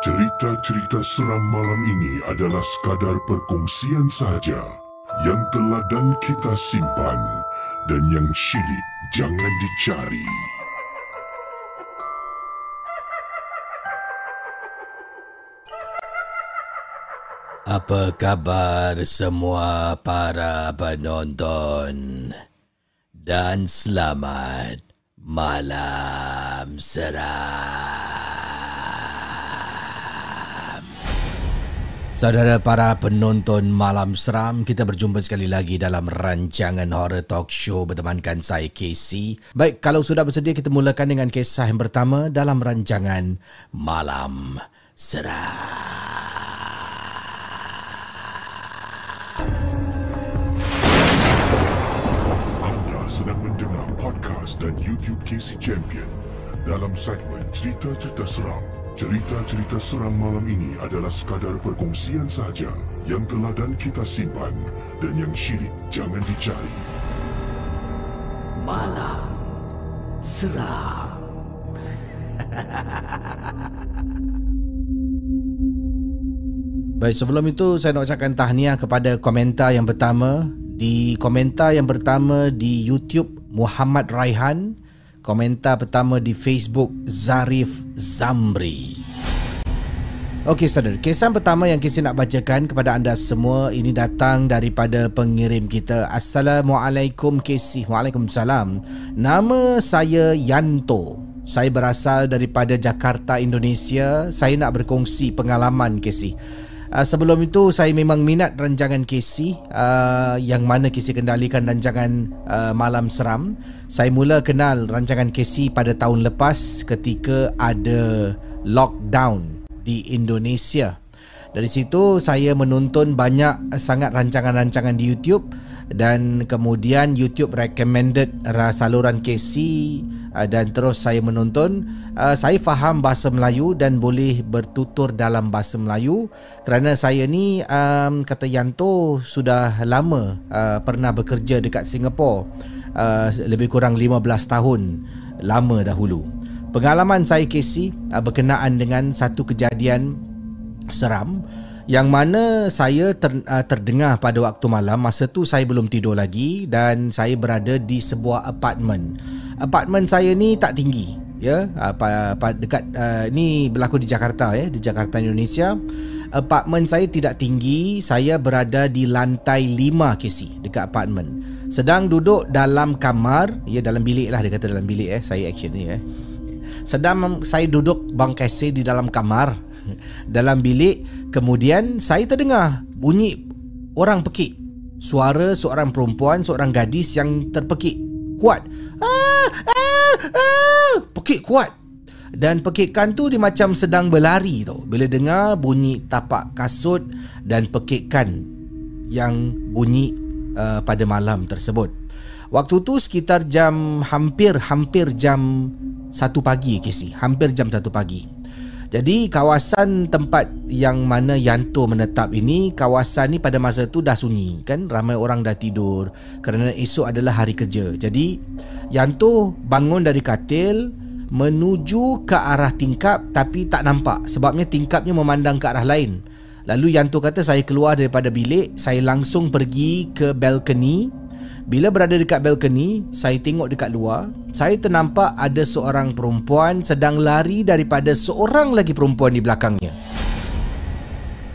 Cerita-cerita seram malam ini adalah sekadar perkongsian sahaja yang teladan kita simpan dan yang syilid jangan dicari. Apa khabar semua para penonton? Dan selamat malam seram. Saudara para penonton malam seram, kita berjumpa sekali lagi dalam rancangan horror talk show bertemankan saya Casey. Baik, kalau sudah bersedia kita mulakan dengan kisah yang pertama dalam rancangan Malam Seram. Anda sedang mendengar podcast dan YouTube Casey Champion dalam segmen cerita-cerita seram. Cerita-cerita seram malam ini adalah sekadar perkongsian sahaja yang teladan kita simpan dan yang syilid jangan dicari. Malam Seram Baik, sebelum itu saya nak ucapkan tahniah kepada komentar yang pertama. Di komentar yang pertama di YouTube Muhammad Raihan, komentar pertama di Facebook Zarif Zamri. Okey saudara, kisah pertama yang kita nak bacakan kepada anda semua ini datang daripada pengirim kita. Assalamualaikum Casey. Waalaikumsalam. Nama saya Yanto. Saya berasal daripada Jakarta, Indonesia. Saya nak berkongsi pengalaman Casey. Uh, sebelum itu saya memang minat rancangan Casey uh, yang mana Casey kendalikan rancangan uh, Malam Seram. Saya mula kenal rancangan Casey pada tahun lepas ketika ada lockdown di Indonesia. Dari situ saya menonton banyak sangat rancangan-rancangan di YouTube dan kemudian YouTube recommended uh, saluran KC uh, dan terus saya menonton. Uh, saya faham bahasa Melayu dan boleh bertutur dalam bahasa Melayu. Kerana saya ni um, kata Yanto sudah lama uh, pernah bekerja dekat Singapura uh, lebih kurang 15 tahun lama dahulu. Pengalaman saya KC uh, berkenaan dengan satu kejadian seram yang mana saya ter, uh, terdengar pada waktu malam masa tu saya belum tidur lagi dan saya berada di sebuah apartmen. Apartmen saya ni tak tinggi ya apa uh, dekat uh, ni berlaku di Jakarta ya di Jakarta Indonesia. Apartmen saya tidak tinggi, saya berada di lantai 5 KC dekat apartmen. Sedang duduk dalam kamar, ya dalam bilik lah dia kata dalam bilik eh, saya action ni eh. Sedang saya duduk bang kasih di dalam kamar Dalam bilik Kemudian saya terdengar bunyi orang pekik Suara seorang perempuan, seorang gadis yang terpekik Kuat ah, ah, ah. Pekik kuat dan pekikan tu dia macam sedang berlari tau Bila dengar bunyi tapak kasut Dan pekikan Yang bunyi uh, pada malam tersebut Waktu tu sekitar jam hampir-hampir jam 1 pagi Casey. Hampir jam 1 pagi. Jadi kawasan tempat yang mana Yanto menetap ini Kawasan ni pada masa tu dah sunyi kan? Ramai orang dah tidur Kerana esok adalah hari kerja. Jadi Yanto bangun dari katil Menuju ke arah tingkap Tapi tak nampak. Sebabnya tingkapnya memandang ke arah lain. Lalu Yanto kata saya keluar daripada bilik Saya langsung pergi ke balcony bila berada dekat balcony, saya tengok dekat luar, saya ternampak ada seorang perempuan sedang lari daripada seorang lagi perempuan di belakangnya.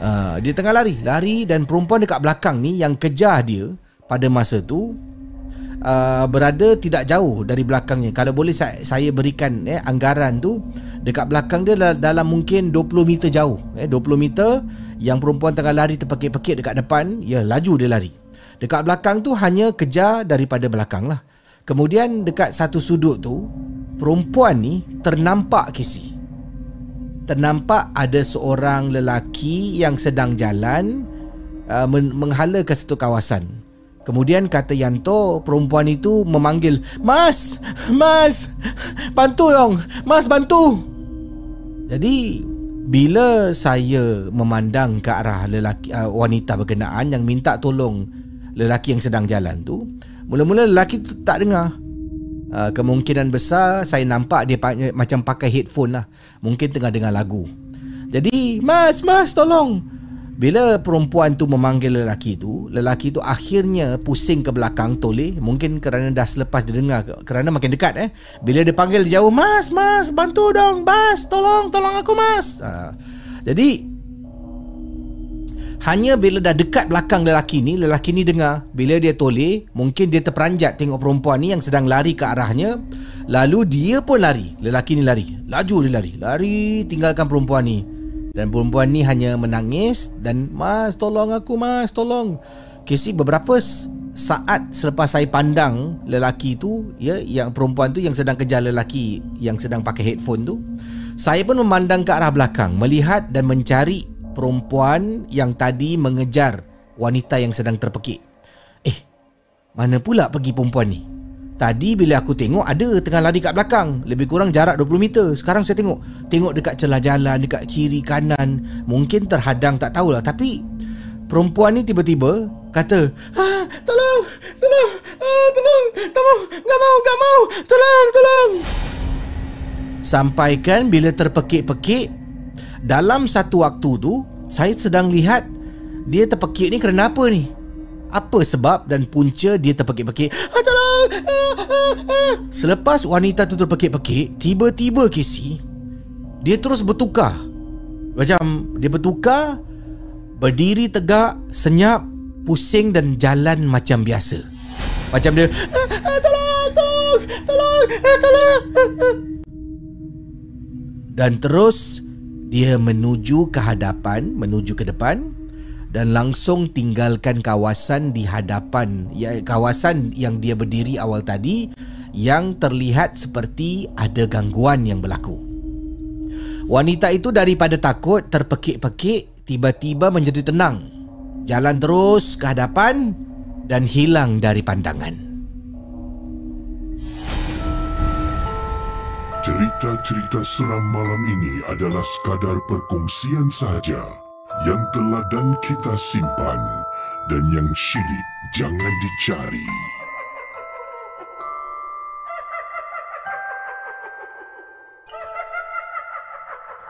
Uh, dia tengah lari, lari dan perempuan dekat belakang ni yang kejar dia pada masa tu uh, berada tidak jauh dari belakangnya. Kalau boleh saya, saya berikan eh, anggaran tu dekat belakang dia dalam mungkin 20 meter jauh. Eh, 20 meter yang perempuan tengah lari terpekik-pekik dekat depan, ya laju dia lari. Dekat belakang tu hanya kejar daripada belakang lah. Kemudian dekat satu sudut tu, perempuan ni ternampak kisi. Ternampak ada seorang lelaki yang sedang jalan uh, menghala ke satu kawasan. Kemudian kata Yanto, perempuan itu memanggil, Mas! Mas! Bantu dong! Mas, bantu! Jadi, bila saya memandang ke arah lelaki, uh, wanita berkenaan yang minta tolong lelaki yang sedang jalan tu mula-mula lelaki tu tak dengar. Uh, kemungkinan besar saya nampak dia pa- macam pakai headphone lah. Mungkin tengah dengar lagu. Jadi mas mas tolong. Bila perempuan tu memanggil lelaki tu lelaki tu akhirnya pusing ke belakang toleh. Mungkin kerana dah selepas dia dengar kerana makin dekat eh. Bila dia panggil jauh mas mas bantu dong mas tolong tolong aku mas. Uh, jadi hanya bila dah dekat belakang lelaki ni, lelaki ni dengar bila dia toleh, mungkin dia terperanjat tengok perempuan ni yang sedang lari ke arahnya. Lalu dia pun lari. Lelaki ni lari. Laju dia lari. Lari tinggalkan perempuan ni. Dan perempuan ni hanya menangis dan mas tolong aku mas tolong. Casey beberapa saat selepas saya pandang lelaki tu ya yang perempuan tu yang sedang kejar lelaki yang sedang pakai headphone tu saya pun memandang ke arah belakang melihat dan mencari perempuan yang tadi mengejar wanita yang sedang terpekik. Eh, mana pula pergi perempuan ni? Tadi bila aku tengok ada tengah lari kat belakang. Lebih kurang jarak 20 meter. Sekarang saya tengok. Tengok dekat celah jalan Dekat kiri kanan. Mungkin terhadang tak tahulah. Tapi Perempuan ni tiba-tiba Kata ah, Tolong Tolong ah, Tolong mau Tak mau Tak mau. Tolong Tolong. Sampaikan bila terpekik-pekik dalam satu waktu tu saya sedang lihat dia terpekik ni kerana apa ni? Apa sebab dan punca dia terpekik-pekik? Ah, tolong! Ah, ah, ah. Selepas wanita tu terpekik-pekik, tiba-tiba Casey, dia terus bertukar. Macam dia bertukar, berdiri tegak, senyap, pusing dan jalan macam biasa. Macam dia, ah, ah, tolong, tolong, tolong, ah, tolong. Dan terus dia menuju ke hadapan, menuju ke depan dan langsung tinggalkan kawasan di hadapan ya kawasan yang dia berdiri awal tadi yang terlihat seperti ada gangguan yang berlaku. Wanita itu daripada takut terpekik-pekik tiba-tiba menjadi tenang. Jalan terus ke hadapan dan hilang dari pandangan. Cerita-cerita seram malam ini adalah sekadar perkongsian saja yang telah dan kita simpan dan yang syilid jangan dicari.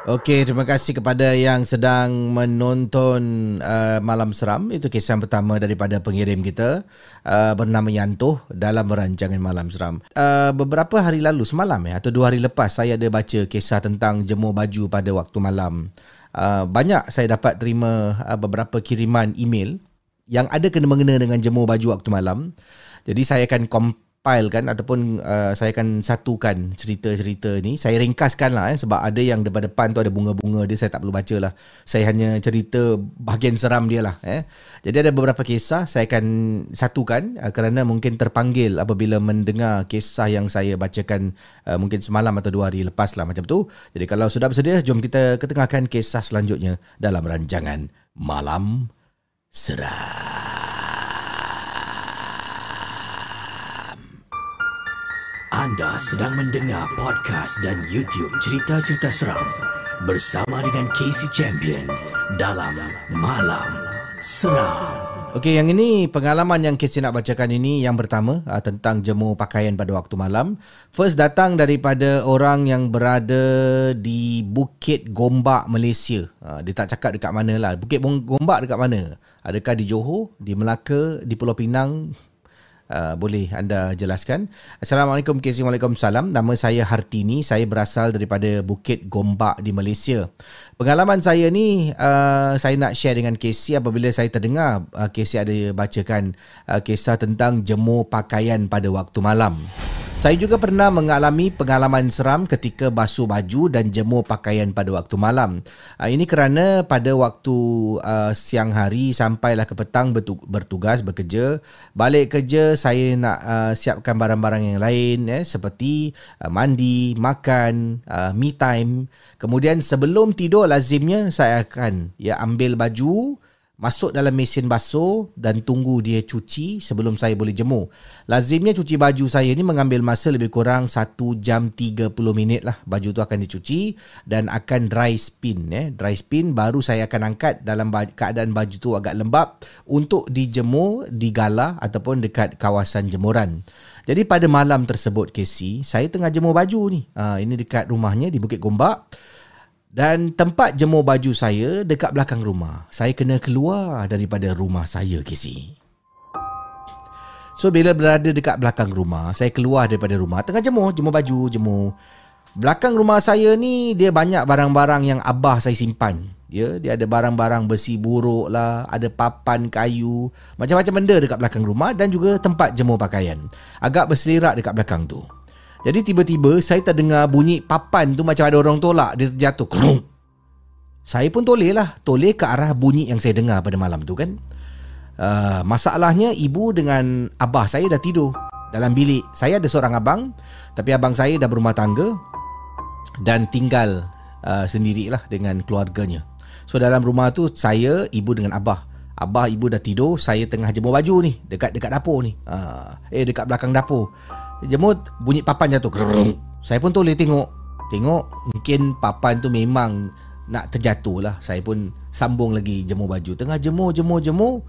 Okey, terima kasih kepada yang sedang menonton uh, Malam Seram. Itu kisah yang pertama daripada pengirim kita uh, bernama Yanto dalam rancangan Malam Seram. Uh, beberapa hari lalu, semalam ya, atau dua hari lepas, saya ada baca kisah tentang jemur baju pada waktu malam. Uh, banyak saya dapat terima uh, beberapa kiriman email yang ada kena mengena dengan jemur baju waktu malam. Jadi saya akan kom- compile kan ataupun uh, saya akan satukan cerita-cerita ni. Saya ringkaskan lah eh, sebab ada yang depan-depan tu ada bunga-bunga dia saya tak perlu baca lah. Saya hanya cerita bahagian seram dia lah. Eh. Jadi ada beberapa kisah saya akan satukan uh, kerana mungkin terpanggil apabila mendengar kisah yang saya bacakan uh, mungkin semalam atau dua hari lepas lah macam tu. Jadi kalau sudah bersedia jom kita ketengahkan kisah selanjutnya dalam rancangan Malam Seram. Anda sedang mendengar podcast dan YouTube cerita-cerita seram bersama dengan Casey Champion dalam Malam Seram. Okey, yang ini pengalaman yang Casey nak bacakan ini yang pertama uh, tentang jemur pakaian pada waktu malam. First datang daripada orang yang berada di Bukit Gombak, Malaysia. Uh, dia tak cakap dekat mana lah. Bukit Gombak dekat mana? Adakah di Johor, di Melaka, di Pulau Pinang, Uh, boleh anda jelaskan. Assalamualaikum KC Waalaikumsalam. Nama saya Hartini. Saya berasal daripada Bukit Gombak di Malaysia Pengalaman saya ni uh, Saya nak share dengan KC Apabila saya terdengar uh, KC ada bacakan uh, Kisah tentang jemur pakaian pada waktu malam saya juga pernah mengalami pengalaman seram ketika basuh baju dan jemur pakaian pada waktu malam. Uh, ini kerana pada waktu uh, siang hari sampailah ke petang bertugas bekerja, balik kerja saya nak uh, siapkan barang-barang yang lain eh, seperti uh, mandi, makan, uh, me time. Kemudian sebelum tidur lazimnya saya akan ya ambil baju, masuk dalam mesin basuh dan tunggu dia cuci sebelum saya boleh jemur. Lazimnya cuci baju saya ni mengambil masa lebih kurang 1 jam 30 minit lah. Baju tu akan dicuci dan akan dry spin. Eh. Dry spin baru saya akan angkat dalam keadaan baju tu agak lembap untuk dijemur di gala ataupun dekat kawasan jemuran. Jadi pada malam tersebut Casey, saya tengah jemur baju ni. Ha, ini dekat rumahnya di Bukit Gombak. Dan tempat jemur baju saya dekat belakang rumah. Saya kena keluar daripada rumah saya, Casey. So, bila berada dekat belakang rumah, saya keluar daripada rumah. Tengah jemur, jemur baju, jemur. Belakang rumah saya ni, dia banyak barang-barang yang abah saya simpan. Ya, dia ada barang-barang besi buruk lah, ada papan kayu, macam-macam benda dekat belakang rumah dan juga tempat jemur pakaian. Agak berselirak dekat belakang tu. Jadi tiba-tiba saya terdengar bunyi papan tu macam ada orang tolak dia terjatuh. Krung. Saya pun toleh lah. Toleh ke arah bunyi yang saya dengar pada malam tu kan. Uh, masalahnya ibu dengan abah saya dah tidur dalam bilik. Saya ada seorang abang. Tapi abang saya dah berumah tangga. Dan tinggal uh, sendirilah dengan keluarganya. So dalam rumah tu saya, ibu dengan abah. Abah ibu dah tidur, saya tengah jemur baju ni dekat dekat dapur ni. Uh, eh dekat belakang dapur. Jemut bunyi papan jatuh. Saya pun toleh tengok. Tengok mungkin papan tu memang nak terjatuh lah. Saya pun sambung lagi jemur baju. Tengah jemur, jemur, jemur.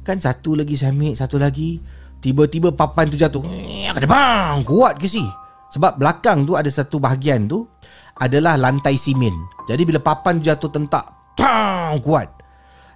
Kan satu lagi saya ambil, satu lagi. Tiba-tiba papan tu jatuh. Kata bang, kuat ke si? Sebab belakang tu ada satu bahagian tu adalah lantai simen. Jadi bila papan tu jatuh tentak, bang, kuat.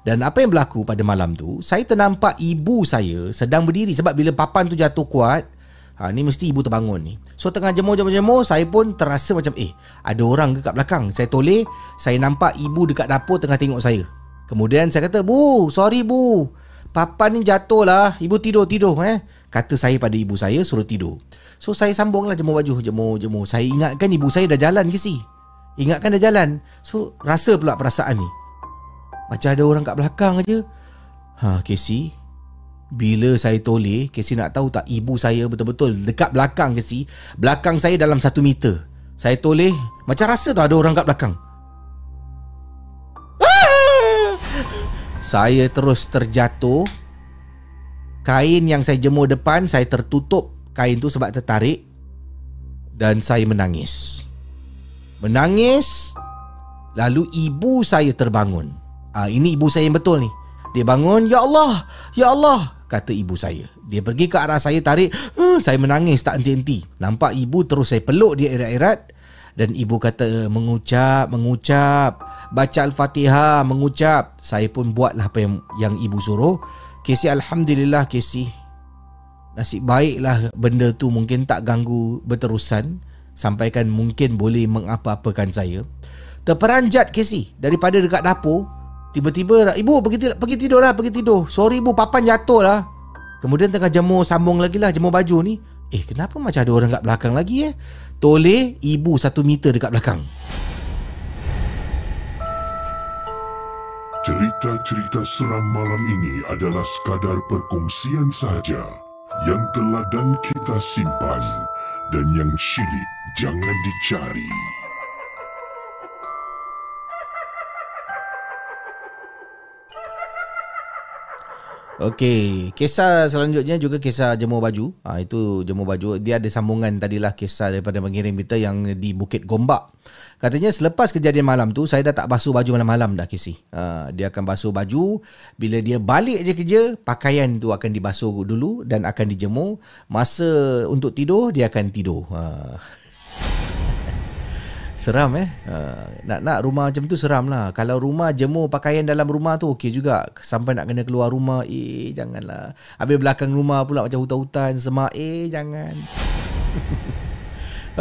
Dan apa yang berlaku pada malam tu, saya ternampak ibu saya sedang berdiri. Sebab bila papan tu jatuh kuat, Ha, ni mesti ibu terbangun ni. So tengah jemur-jemur-jemur, saya pun terasa macam eh, ada orang ke kat belakang. Saya toleh, saya nampak ibu dekat dapur tengah tengok saya. Kemudian saya kata, "Bu, sorry bu. Papan ni jatuh lah. Ibu tidur, tidur eh." Kata saya pada ibu saya suruh tidur. So saya sambunglah jemur baju, jemur-jemur. Saya ingatkan ibu saya dah jalan ke si? Ingatkan dah jalan. So rasa pula perasaan ni. Macam ada orang kat belakang aja. Ha, Casey, bila saya toleh, Casey nak tahu tak ibu saya betul-betul dekat belakang Casey. Belakang saya dalam satu meter. Saya toleh, macam rasa tu ada orang kat belakang. Saya terus terjatuh. Kain yang saya jemur depan, saya tertutup kain tu sebab tertarik. Dan saya menangis. Menangis. Lalu ibu saya terbangun. Ah, ini ibu saya yang betul ni. Dia bangun, Ya Allah, Ya Allah kata ibu saya. Dia pergi ke arah saya tarik, uh, saya menangis tak henti-henti. Nampak ibu terus saya peluk dia erat-erat dan ibu kata mengucap, mengucap, baca al-Fatihah, mengucap. Saya pun buatlah apa yang yang ibu suruh. Kesi alhamdulillah kesi. Nasib baiklah benda tu mungkin tak ganggu berterusan sampaikan mungkin boleh mengapa-apakan saya. Terperanjat kesi daripada dekat dapur Tiba-tiba Ibu pergi pergi tidur lah Pergi tidur. Sorry ibu Papan jatuh lah. Kemudian tengah jemur Sambung lagi lah Jemur baju ni. Eh kenapa macam ada orang kat belakang lagi eh? Toleh ibu satu meter dekat belakang. Cerita-cerita seram malam ini adalah sekadar perkongsian saja yang telah dan kita simpan dan yang syilid jangan dicari. Okey, kisah selanjutnya juga kisah jemur baju. Ha, itu jemur baju. Dia ada sambungan tadilah kisah daripada pengirim kita yang di Bukit Gombak. Katanya selepas kejadian malam tu, saya dah tak basuh baju malam-malam dah Casey. Ha, dia akan basuh baju. Bila dia balik je kerja, pakaian tu akan dibasuh dulu dan akan dijemur. Masa untuk tidur, dia akan tidur. Ha. Seram eh? Uh, nak, nak rumah macam tu seram lah Kalau rumah jemur pakaian dalam rumah tu okey juga. Sampai nak kena keluar rumah Eh janganlah. Habis belakang rumah pula macam hutan-hutan Semak Eh jangan.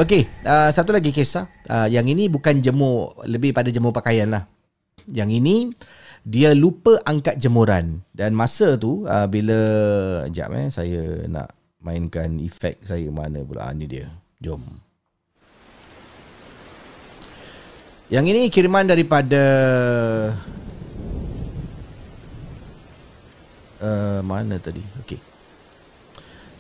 Okey uh, Satu lagi kisah. Uh, Yang ini bukan jemur Lebih pada jemur pakaian lah. Yang ini Dia lupa angkat jemuran. Dan masa tu uh, Bila Sekejap eh Saya nak mainkan efek saya mana pula. Ini dia. Jom Yang ini kiriman daripada uh, mana tadi? Okey.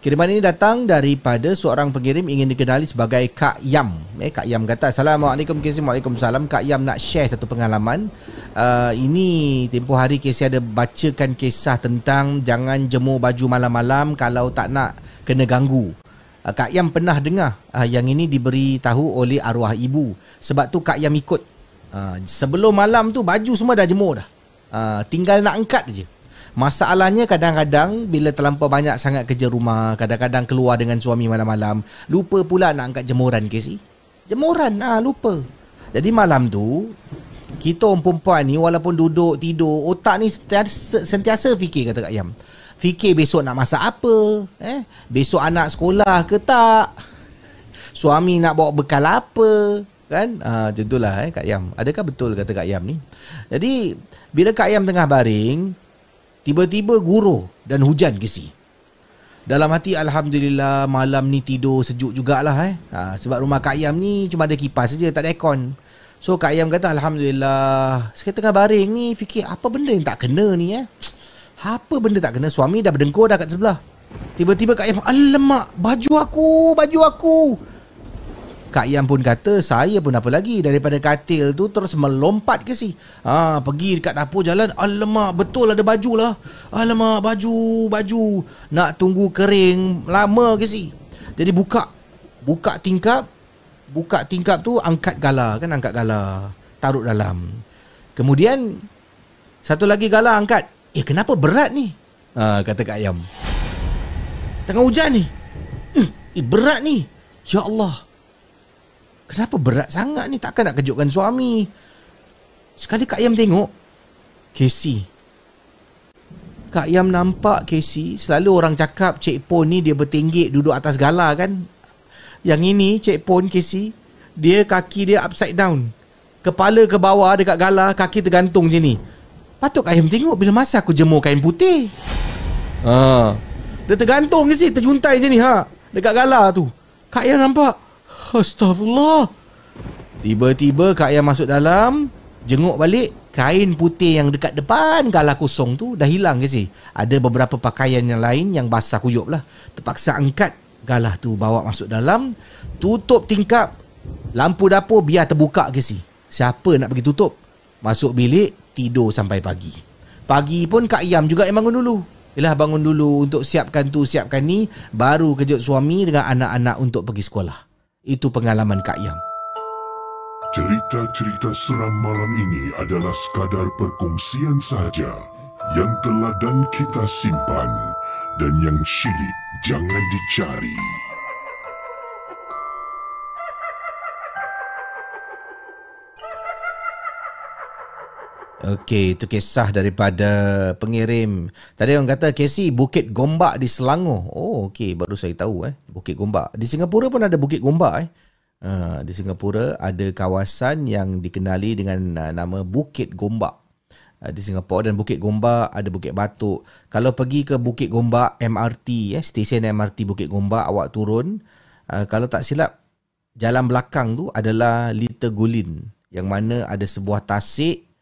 Kiriman ini datang daripada seorang pengirim ingin dikenali sebagai Kak Yam. Eh Kak Yam kata, "Assalamualaikum KC, Waalaikumsalam. Kak Yam nak share satu pengalaman. Uh, ini tempoh hari KC ada bacakan kisah tentang jangan jemur baju malam-malam kalau tak nak kena ganggu. Uh, Kak Yam pernah dengar uh, yang ini diberi tahu oleh arwah ibu. Sebab tu Kak Yam ikut. Uh, sebelum malam tu baju semua dah jemur dah. Tinggal nak angkat je. Masalahnya kadang-kadang bila terlampau banyak sangat kerja rumah, kadang-kadang keluar dengan suami malam-malam, lupa pula nak angkat jemuran ke si? Jemuran, ah lupa. Jadi malam tu kita orang perempuan ni walaupun duduk tidur, otak ni sentiasa, sentiasa fikir kata Kak Yam. Fikir besok nak masak apa, eh? Besok anak sekolah ke tak? Suami nak bawa bekal apa? Kan? Ah, macam itulah eh, Kak Yam. Adakah betul kata Kak Yam ni? Jadi, bila Kak Yam tengah baring, tiba-tiba guruh dan hujan kesi. Dalam hati, Alhamdulillah, malam ni tidur sejuk jugalah eh. Ha, sebab rumah Kak Yam ni cuma ada kipas saja, tak ada aircon. So, Kak Yam kata, Alhamdulillah. Sekarang tengah baring ni, fikir apa benda yang tak kena ni eh. Apa benda tak kena? Suami dah berdengkur dah kat sebelah. Tiba-tiba Kak Yam, Alamak, baju aku, baju aku. Kak Yam pun kata saya pun apa lagi daripada katil tu terus melompat ke si. Ha, pergi dekat dapur jalan. Alamak betul ada baju lah. Alamak baju baju nak tunggu kering lama ke si. Jadi buka buka tingkap buka tingkap tu angkat gala kan angkat gala taruh dalam. Kemudian satu lagi gala angkat. Eh kenapa berat ni? Ha, kata Kak Yam. Tengah hujan ni. Eh berat ni. Ya Allah. Kenapa berat sangat ni? Takkan nak kejutkan suami. Sekali Kak Yam tengok. Casey. Kak Yam nampak Casey. Selalu orang cakap Cik Pon ni dia bertinggik duduk atas gala kan. Yang ini Cik Pon Casey. Dia kaki dia upside down. Kepala ke bawah dekat gala. Kaki tergantung je ni. Patut Kak Yam tengok bila masa aku jemur kain putih. Ha. Dia tergantung ke si terjuntai je ni ha. Dekat gala tu. Kak Yam nampak. Astagfirullah. Tiba-tiba Kak Ayah masuk dalam, jenguk balik, kain putih yang dekat depan galah kosong tu dah hilang ke si? Ada beberapa pakaian yang lain yang basah kuyup lah. Terpaksa angkat galah tu bawa masuk dalam, tutup tingkap, lampu dapur biar terbuka ke si? Siapa nak pergi tutup? Masuk bilik, tidur sampai pagi. Pagi pun Kak Yam juga yang bangun dulu. Yelah bangun dulu untuk siapkan tu, siapkan ni, baru kejut suami dengan anak-anak untuk pergi sekolah. Itu pengalaman Kak Yam. Cerita-cerita seram malam ini adalah sekadar perkongsian saja yang telah dan kita simpan dan yang syilid jangan dicari. Okey, itu kisah daripada pengirim. Tadi orang kata Casey Bukit Gombak di Selangor. Oh, okey, baru saya tahu eh. Bukit Gombak. Di Singapura pun ada Bukit Gombak eh. Uh, di Singapura ada kawasan yang dikenali dengan uh, nama Bukit Gombak. uh, di Singapura dan Bukit Gombak ada Bukit Batuk. Kalau pergi ke Bukit Gombak MRT eh stesen MRT Bukit Gombak awak turun uh, kalau tak silap jalan belakang tu adalah Little Gulin yang mana ada sebuah tasik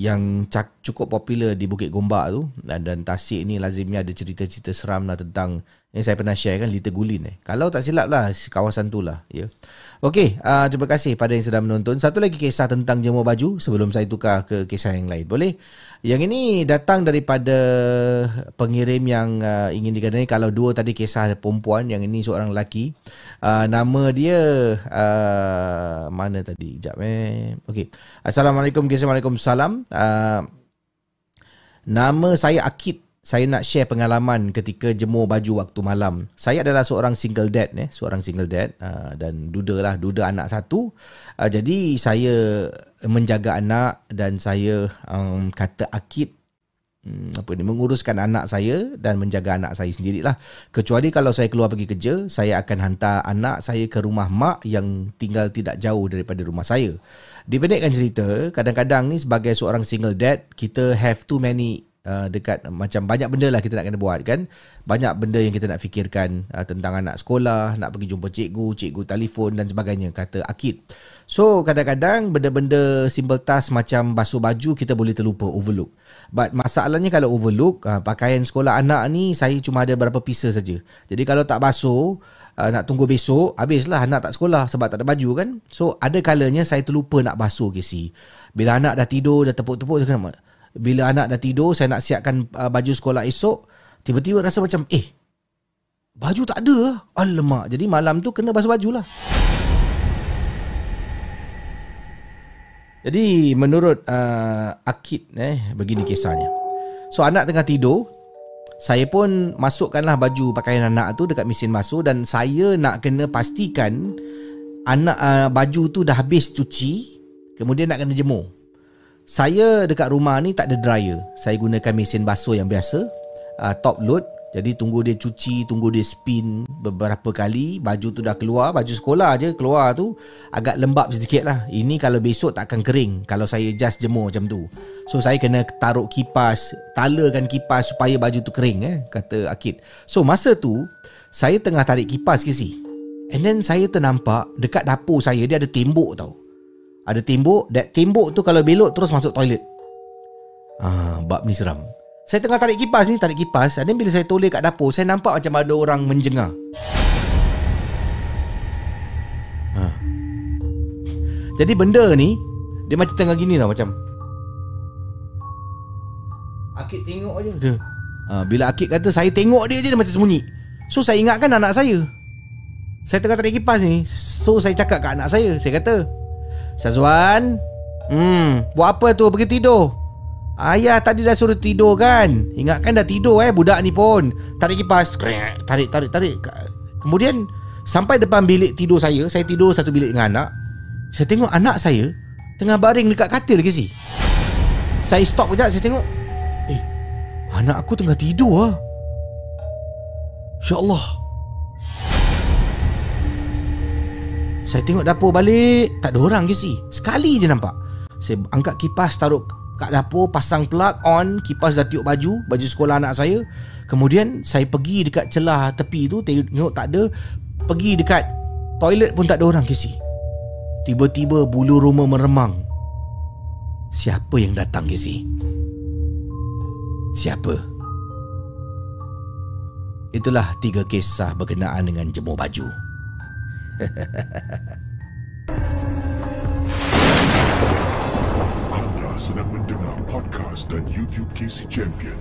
yang cukup popular di Bukit Gombak tu dan, dan tasik ni lazimnya ada cerita-cerita seram lah tentang yang saya pernah share kan Little Gulin eh. Kalau tak silap lah kawasan tu lah ya. Okey, uh, terima kasih pada yang sedang menonton. Satu lagi kisah tentang jemur baju sebelum saya tukar ke kisah yang lain. Boleh? Yang ini datang daripada pengirim yang uh, ingin dikenali. Kalau dua tadi kisah perempuan, yang ini seorang lelaki. Uh, nama dia uh, mana tadi? Sekejap eh. Okey. Assalamualaikum, Assalamualaikum, salam. Uh, nama saya Akid saya nak share pengalaman ketika jemur baju waktu malam. Saya adalah seorang single dad eh, seorang single dad uh, dan duda lah, duda anak satu. Uh, jadi saya menjaga anak dan saya um, kata akid Hmm, apa ni menguruskan anak saya dan menjaga anak saya sendirilah kecuali kalau saya keluar pergi kerja saya akan hantar anak saya ke rumah mak yang tinggal tidak jauh daripada rumah saya dipendekkan cerita kadang-kadang ni sebagai seorang single dad kita have too many Uh, dekat macam banyak benda lah kita nak kena buat kan? Banyak benda yang kita nak fikirkan uh, tentang anak sekolah nak pergi jumpa cikgu cikgu telefon dan sebagainya kata Akid. So kadang-kadang benda-benda simple task macam basuh baju kita boleh terlupa overlook. But masalahnya kalau overlook uh, pakaian sekolah anak ni saya cuma ada berapa pieces saja. Jadi kalau tak basuh Uh, nak tunggu besok Habislah anak tak sekolah Sebab tak ada baju kan? So ada kalanya Saya terlupa nak basuh KC Bila anak dah tidur Dah tepuk-tepuk bila anak dah tidur saya nak siapkan uh, baju sekolah esok tiba-tiba rasa macam eh baju tak ada. Alamak. Jadi malam tu kena basuh baju lah. Jadi menurut uh, Akid eh begini kisahnya. So anak tengah tidur saya pun masukkanlah baju pakaian anak tu dekat mesin basuh dan saya nak kena pastikan anak uh, baju tu dah habis cuci kemudian nak kena jemur saya dekat rumah ni tak ada dryer. Saya gunakan mesin basuh yang biasa, uh, top load. Jadi tunggu dia cuci, tunggu dia spin beberapa kali. Baju tu dah keluar, baju sekolah je keluar tu agak lembab sedikit lah. Ini kalau besok tak akan kering kalau saya just jemur macam tu. So saya kena taruh kipas, talakan kipas supaya baju tu kering eh, kata Akid. So masa tu, saya tengah tarik kipas ke si. And then saya ternampak dekat dapur saya dia ada tembok tau. Ada tembok That tembok tu kalau belok Terus masuk toilet. Ah, Bab ni seram. Saya tengah tarik kipas ni Tarik kipas. Dan bila saya toleh kat dapur Saya nampak macam ada orang menjengah. Ha. Jadi benda ni Dia macam tengah gini tau Macam. Akid tengok je ha, Bila Akid kata Saya tengok dia je Dia macam sembunyi. So saya ingatkan anak saya. Saya tengah tarik kipas ni So saya cakap kat anak saya. Saya kata Syazwan? Hmm Buat apa tu? Pergi tidur. Ayah tadi dah suruh tidur kan? Ingatkan dah tidur eh Budak ni pun. Tarik kipas Tarik tarik tarik. Kemudian Sampai depan bilik tidur saya Saya tidur satu bilik dengan anak. Saya tengok anak saya Tengah baring dekat katil ke si? Saya stop kejap Saya tengok Eh Anak aku tengah tidur lah Ya Allah Saya tengok dapur balik Tak ada orang ke si? Sekali je nampak. Saya angkat kipas taruh kat dapur Pasang plug on Kipas dah tiup baju Baju sekolah anak saya. Kemudian saya pergi dekat celah tepi tu Tengok tak ada Pergi dekat toilet pun tak ada orang ke si? Tiba-tiba bulu rumah meremang. Siapa yang datang ke si? Siapa? Itulah tiga kisah berkenaan dengan jemur baju. Anda sedang mendengar podcast dan YouTube Casey Champion.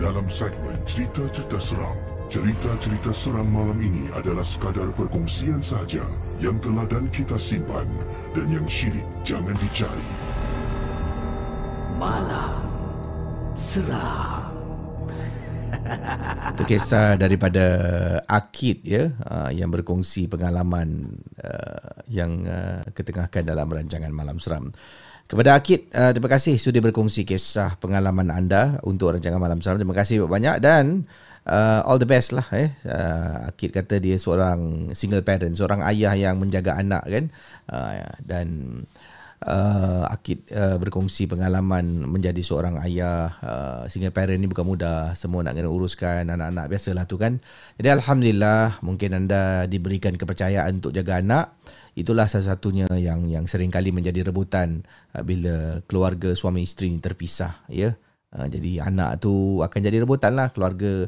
Dalam segmen cerita-cerita seram, cerita-cerita seram malam ini adalah sekadar perkongsian saja yang telah dan kita simpan dan yang syirik jangan dicari. Malam Seram itu kisah daripada Akid ya uh, yang berkongsi pengalaman uh, yang uh, ketengahkan dalam rancangan Malam Seram. Kepada Akid, uh, terima kasih sudah berkongsi kisah pengalaman anda untuk rancangan Malam Seram. Terima kasih banyak dan uh, all the best lah eh. Uh, Akid kata dia seorang single parent, seorang ayah yang menjaga anak kan. Uh, dan uh, Akid uh, berkongsi pengalaman menjadi seorang ayah uh, single parent ni bukan mudah semua nak kena uruskan anak-anak biasalah tu kan. Jadi alhamdulillah mungkin anda diberikan kepercayaan untuk jaga anak. Itulah salah satunya yang yang sering kali menjadi rebutan uh, bila keluarga suami isteri terpisah ya. Uh, jadi anak tu akan jadi rebutan lah keluarga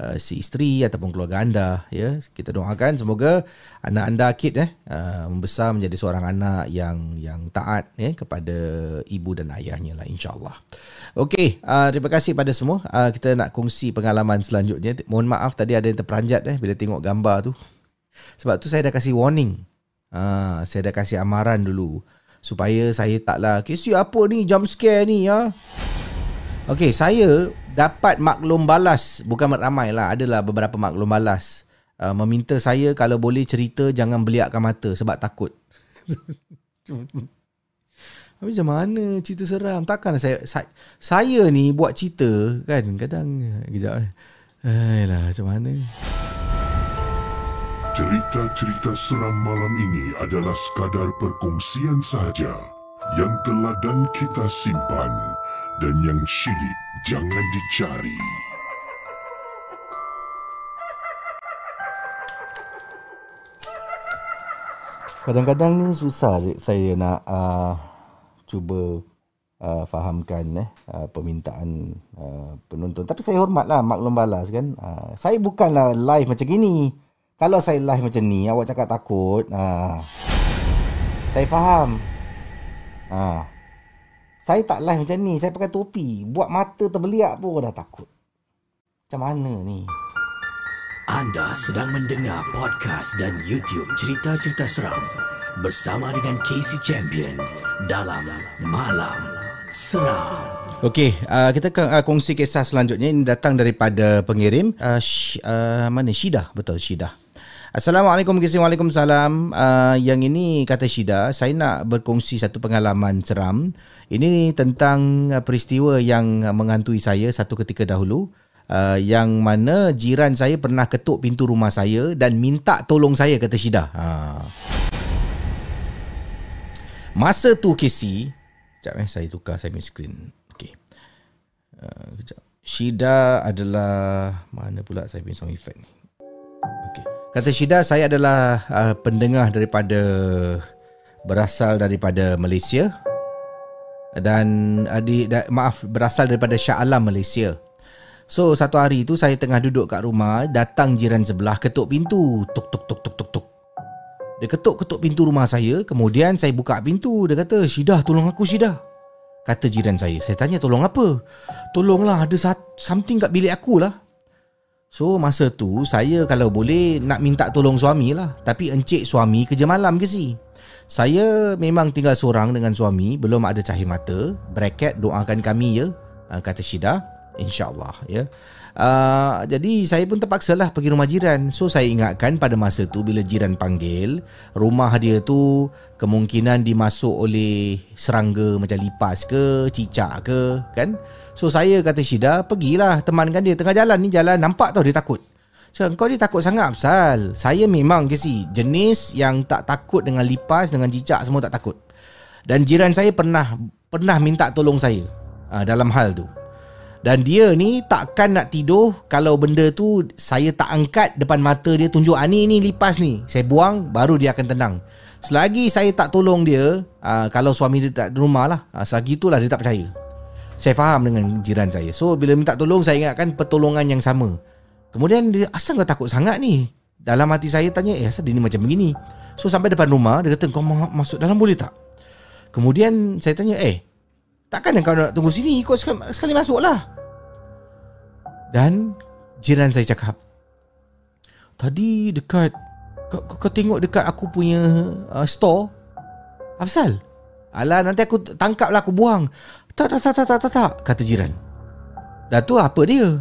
uh, si isteri ataupun keluarga anda ya. Kita doakan semoga anak anda akid eh. Uh, membesar menjadi seorang anak yang yang taat ya kepada ibu dan ayahnya lah insyaallah. Okey uh, terima kasih pada semua. Uh, kita nak kongsi pengalaman selanjutnya. Mohon maaf tadi ada yang terperanjat eh bila tengok gambar tu. Sebab tu saya dah kasih warning. Uh, saya dah kasih amaran dulu supaya saya taklah kisi apa ni? Jump scare ni ya? Okey, saya dapat maklum balas, bukan ramai lah, adalah beberapa maklum balas. Uh, meminta saya kalau boleh cerita jangan beliakkan mata sebab takut. Tapi macam mana cerita seram? Takkan saya, saya saya ni buat cerita kan kadang kejap. Ayolah, macam mana? Cerita-cerita seram malam ini adalah sekadar perkongsian sahaja yang telah dan kita simpan dan yang syilid jangan dicari. Kadang-kadang ni susah saya nak uh, cuba uh, fahamkan eh, uh, permintaan uh, penonton. Tapi saya hormatlah maklum balas kan. Uh, saya bukanlah live macam gini. Kalau saya live macam ni, awak cakap takut. Uh, saya faham. Uh, saya tak live macam ni. Saya pakai topi. Buat mata terbeliak pun dah takut. Macam mana ni? Anda sedang mendengar podcast dan YouTube cerita-cerita seram bersama dengan Casey Champion dalam Malam Seram. Okey, uh, kita akan uh, kongsi kisah selanjutnya. Ini datang daripada pengirim. Uh, sh- uh, mana? Syidah. Betul, Syidah. Assalamualaikum wabarakatuh. Uh, yang ini kata Syida, saya nak berkongsi satu pengalaman seram. Ini tentang uh, peristiwa yang menghantui saya satu ketika dahulu uh, yang mana jiran saya pernah ketuk pintu rumah saya dan minta tolong saya kata Syida. Ha. Masa tu Casey, Sekejap eh, saya tukar saya punya screen. Okey. Uh, kejap. Syida adalah, mana pula saya punya sound effect ni. Kata Syida, saya adalah uh, pendengar daripada, berasal daripada Malaysia. Dan, uh, di, da, maaf, berasal daripada Shah Alam, Malaysia. So satu hari tu saya tengah duduk kat rumah Datang jiran sebelah ketuk pintu. Tuk tuk tuk tuk tuk tuk. Dia ketuk-ketuk pintu rumah saya. Kemudian saya buka pintu Dia kata Syidah tolong aku Syidah Kata jiran saya. Saya tanya tolong apa? Tolonglah ada something kat bilik aku lah So masa tu saya kalau boleh nak minta tolong suami lah. Tapi encik suami kerja malam ke si? Saya memang tinggal seorang dengan suami Belum ada cahaya mata. Bracket doakan kami ya Kata Syidah InsyaAllah ya. Uh, jadi saya pun terpaksa lah pergi rumah jiran. So saya ingatkan pada masa tu bila jiran panggil Rumah dia tu kemungkinan dimasuk oleh serangga macam lipas ke, cicak ke kan So saya kata Syida pergilah temankan dia tengah jalan ni jalan nampak tau dia takut So kau dia takut sangat Absal Saya memang ke si jenis yang tak takut dengan lipas dengan cicak semua tak takut Dan jiran saya pernah pernah minta tolong saya uh, dalam hal tu dan dia ni takkan nak tidur kalau benda tu saya tak angkat depan mata dia tunjuk ah ni ni lipas ni. Saya buang baru dia akan tenang. Selagi saya tak tolong dia, ah, kalau suami dia tak di rumah lah, ah, selagi itulah dia tak percaya. Saya faham dengan jiran saya. So bila minta tolong saya ingatkan pertolongan yang sama. Kemudian dia asal kau takut sangat ni? Dalam hati saya tanya, eh asal dia ni macam begini? So sampai depan rumah dia kata kau masuk dalam boleh tak? Kemudian saya tanya, eh Takkan kau nak tunggu sini Ikut sekali, sekali masuk lah Dan Jiran saya cakap Tadi dekat kau, kau, tengok dekat aku punya uh, store Apa? Alah nanti aku tangkap lah aku buang Tak tak tak tak tak tak, tak Kata jiran Dah tu apa dia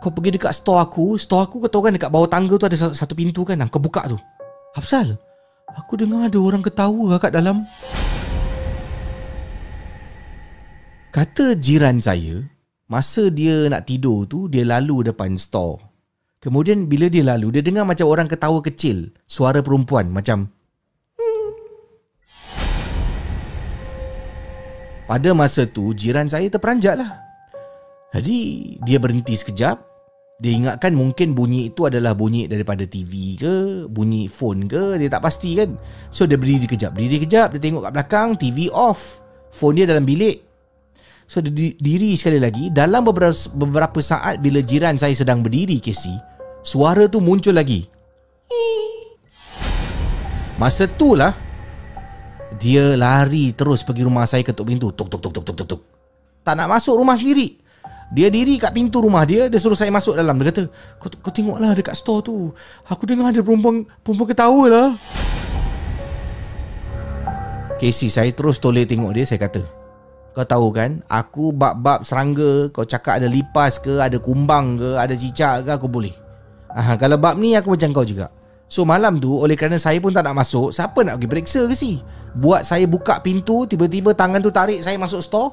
Kau pergi dekat store aku Store aku kau tahu kan dekat bawah tangga tu ada satu pintu kan Kau buka tu Apa pasal? Aku dengar ada orang ketawa kat dalam Kata jiran saya, masa dia nak tidur tu, dia lalu depan store. Kemudian bila dia lalu, dia dengar macam orang ketawa kecil. Suara perempuan macam... Pada masa tu jiran saya terperanjat lah. Jadi dia berhenti sekejap. Dia ingatkan mungkin bunyi itu adalah bunyi daripada TV ke Bunyi phone ke Dia tak pasti kan. So dia berdiri kejap Berdiri kejap Dia tengok kat belakang TV off. Phone dia dalam bilik. So dia di- diri sekali lagi Dalam beberapa, beberapa saat Bila jiran saya sedang berdiri Casey Suara tu muncul lagi. Masa tu lah Dia lari terus pergi rumah saya ketuk pintu. Tuk tuk tuk tuk tuk tuk tuk. Tak nak masuk rumah sendiri. Dia diri kat pintu rumah dia Dia suruh saya masuk dalam. Dia kata Kau, kau tengoklah dekat store tu. Aku dengar ada perempuan Perempuan ketawa lah. Casey saya terus toleh tengok dia. Saya kata Kau tahu kan Aku bab-bab serangga. Kau cakap ada lipas ke Ada kumbang ke Ada cicak ke Aku boleh. Ah, Kalau bab ni aku macam kau juga So malam tu Oleh kerana saya pun tak nak masuk Siapa nak pergi periksa ke si? Buat saya buka pintu Tiba-tiba tangan tu tarik Saya masuk store.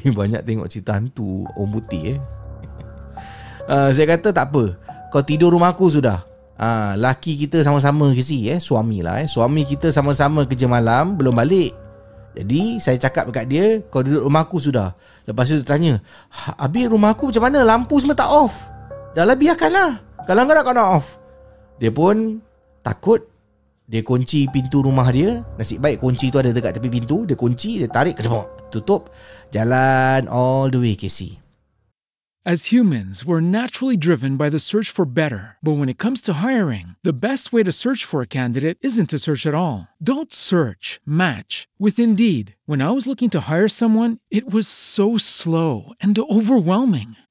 Banyak tengok cerita hantu Orang putih eh. Uh, Saya kata tak apa. Kau tidur rumah aku sudah. Ah, laki kita sama-sama ke si eh? Suami lah eh? Suami kita sama-sama kerja malam belum balik. Jadi saya cakap dekat dia kau duduk rumah aku sudah. Lepas tu dia tanya "Ha, habis rumah aku macam mana? Lampu semua tak off. Dah lah biarkanlah. Kalau enggak nak kau nak off dia pun takut dia kunci pintu rumah dia nasib baik kunci tu ada dekat tepi pintu dia kunci dia tarik kecemok tutup jalan all the way Casey As humans, we're naturally driven by the search for better. But when it comes to hiring, the best way to search for a candidate isn't to search at all. Don't search, match with Indeed. When I was looking to hire someone, it was so slow and overwhelming.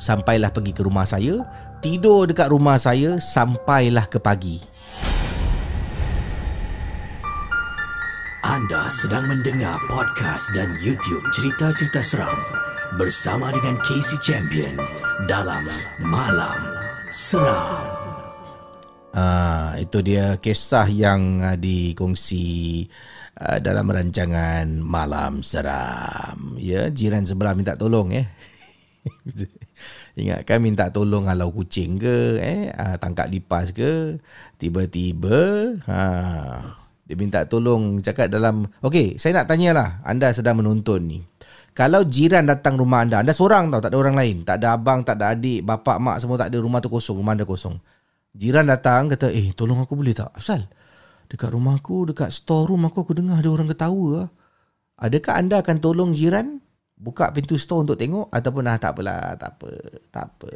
Sampailah pergi ke rumah saya. Tidur dekat rumah saya Sampailah ke pagi. Anda sedang mendengar podcast dan YouTube cerita-cerita seram bersama dengan Casey Champion dalam Malam Seram. Ah, Itu dia kisah yang uh, dikongsi uh, Dalam rancangan Malam Seram. Ya, jiran sebelah minta tolong ya Ingatkan minta tolong halau kucing ke eh? Ah, tangkap lipas ke tiba-tiba ha. Dia minta tolong cakap dalam okey saya nak tanyalah anda sedang menonton ni. Kalau jiran datang rumah anda anda seorang tau tak ada orang lain. Tak ada abang tak ada adik bapak mak semua tak ada rumah tu kosong rumah anda kosong. Jiran datang kata eh tolong aku boleh tak? Asal dekat rumah aku dekat store room aku aku dengar ada orang ketawa. Ah. adakah anda akan tolong jiran buka pintu store untuk tengok ataupun ah tak apalah tak apa tak apa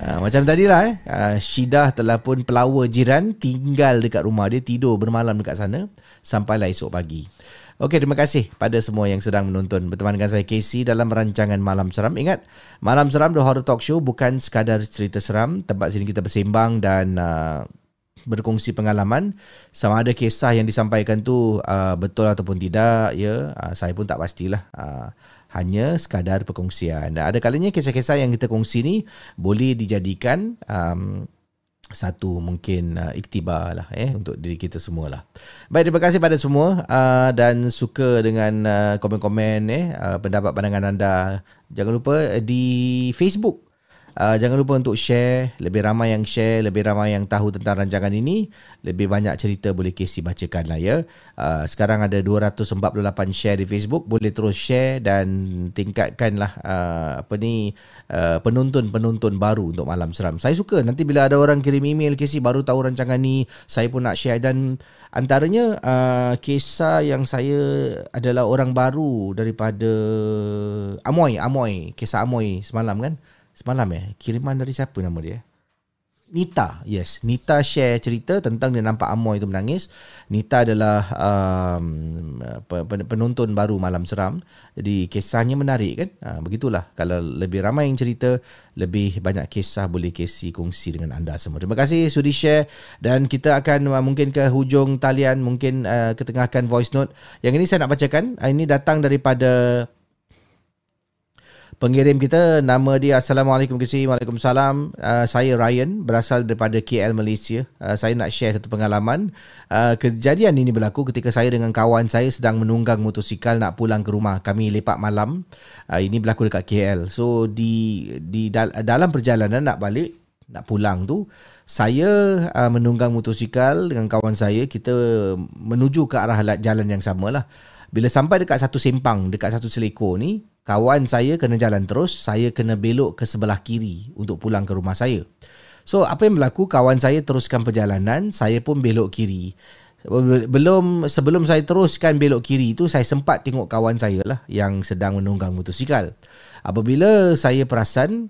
ha, macam tadilah eh ha, Syidah telah pun pelawa jiran tinggal dekat rumah dia tidur bermalam dekat sana sampailah esok pagi Okey, terima kasih pada semua yang sedang menonton berteman dengan saya Casey dalam rancangan Malam Seram. Ingat, Malam Seram The Horror Talk Show bukan sekadar cerita seram. Tempat sini kita bersembang dan uh, berkongsi pengalaman sama ada kisah yang disampaikan tu uh, betul ataupun tidak ya uh, saya pun tak pastilah uh, hanya sekadar perkongsian. Ada kalanya kisah-kisah yang kita kongsi ni boleh dijadikan um, satu mungkin uh, iktibar lah eh untuk diri kita semua lah. Baik terima kasih pada semua uh, dan suka dengan uh, komen-komen eh uh, pendapat pandangan anda. Jangan lupa uh, di Facebook Uh, jangan lupa untuk share Lebih ramai yang share Lebih ramai yang tahu tentang rancangan ini Lebih banyak cerita boleh Casey bacakan lah ya. Uh, Sekarang ada 248 share di Facebook Boleh terus share dan tingkatkanlah uh, Apa ni uh, Penonton-penonton baru untuk Malam Seram. Saya suka nanti bila ada orang kirim email Casey baru tahu rancangan ni Saya pun nak share. Dan Antaranya uh, Kisah yang saya adalah orang baru Daripada Amoy Amoy Kisah Amoy semalam kan semalam eh kiriman dari siapa nama dia? Nita yes. Nita share cerita tentang dia nampak Amoy itu menangis. Nita adalah um, penonton baru malam seram. Jadi kisahnya menarik kan? Ha, begitulah. Kalau lebih ramai yang cerita lebih banyak kisah boleh Casey kongsi dengan anda semua. Terima kasih sudi share. Dan kita akan uh, mungkin ke hujung talian mungkin uh, ketengahkan voice note. Yang ini saya nak bacakan. Ini datang daripada Pengirim kita nama dia Assalamualaikum Kisi. Waalaikumsalam. Uh, Saya Ryan Berasal daripada KL Malaysia. Uh, Saya nak share satu pengalaman. Uh, Kejadian ini berlaku ketika saya dengan kawan saya Sedang menunggang motosikal nak pulang ke rumah. Kami lepak malam. Uh, Ini berlaku dekat KL So di di dal- dalam perjalanan nak balik Nak pulang tu saya uh, menunggang motosikal dengan kawan saya. Kita menuju ke arah jalan yang sama lah Bila sampai dekat satu sempang Dekat satu selekor ni kawan saya kena jalan terus, saya kena belok ke sebelah kiri untuk pulang ke rumah saya. So, apa yang berlaku? Kawan saya teruskan perjalanan, saya pun belok kiri. Belum sebelum saya teruskan belok kiri itu saya sempat tengok kawan saya lah yang sedang menunggang motosikal. Apabila saya perasan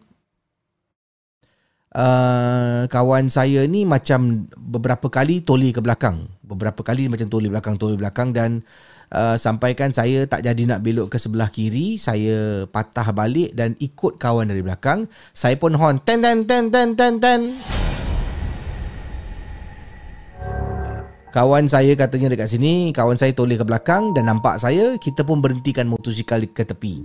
uh, kawan saya ni macam beberapa kali toli ke belakang. Beberapa kali macam toli belakang, toli belakang dan sampaikan saya tak jadi nak belok ke sebelah kiri, saya patah balik dan ikut kawan dari belakang. Saya pun horn ten ten ten ten ten ten. Kawan saya katanya dekat sini, kawan saya toleh ke belakang dan nampak saya, kita pun berhentikan motosikal ke tepi.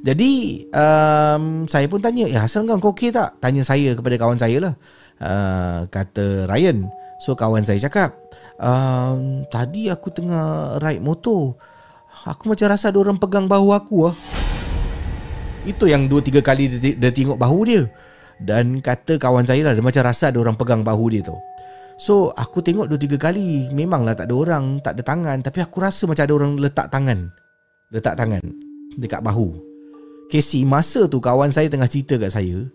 Jadi, um, saya pun tanya, ya Hasan kau okey tak? Tanya saya kepada kawan saya lah. Uh, kata Ryan. So, kawan saya cakap, um, tadi aku tengah ride motor. Aku macam rasa ada orang pegang bahu aku lah. Itu yang dua tiga kali dia, dia tengok bahu dia. Dan kata kawan saya lah, dia macam rasa ada orang pegang bahu dia tu. So, aku tengok dua tiga kali. Memanglah tak ada orang, tak ada tangan. Tapi aku rasa macam ada orang letak tangan. Letak tangan dekat bahu. Casey, masa tu kawan saya tengah cerita kat saya,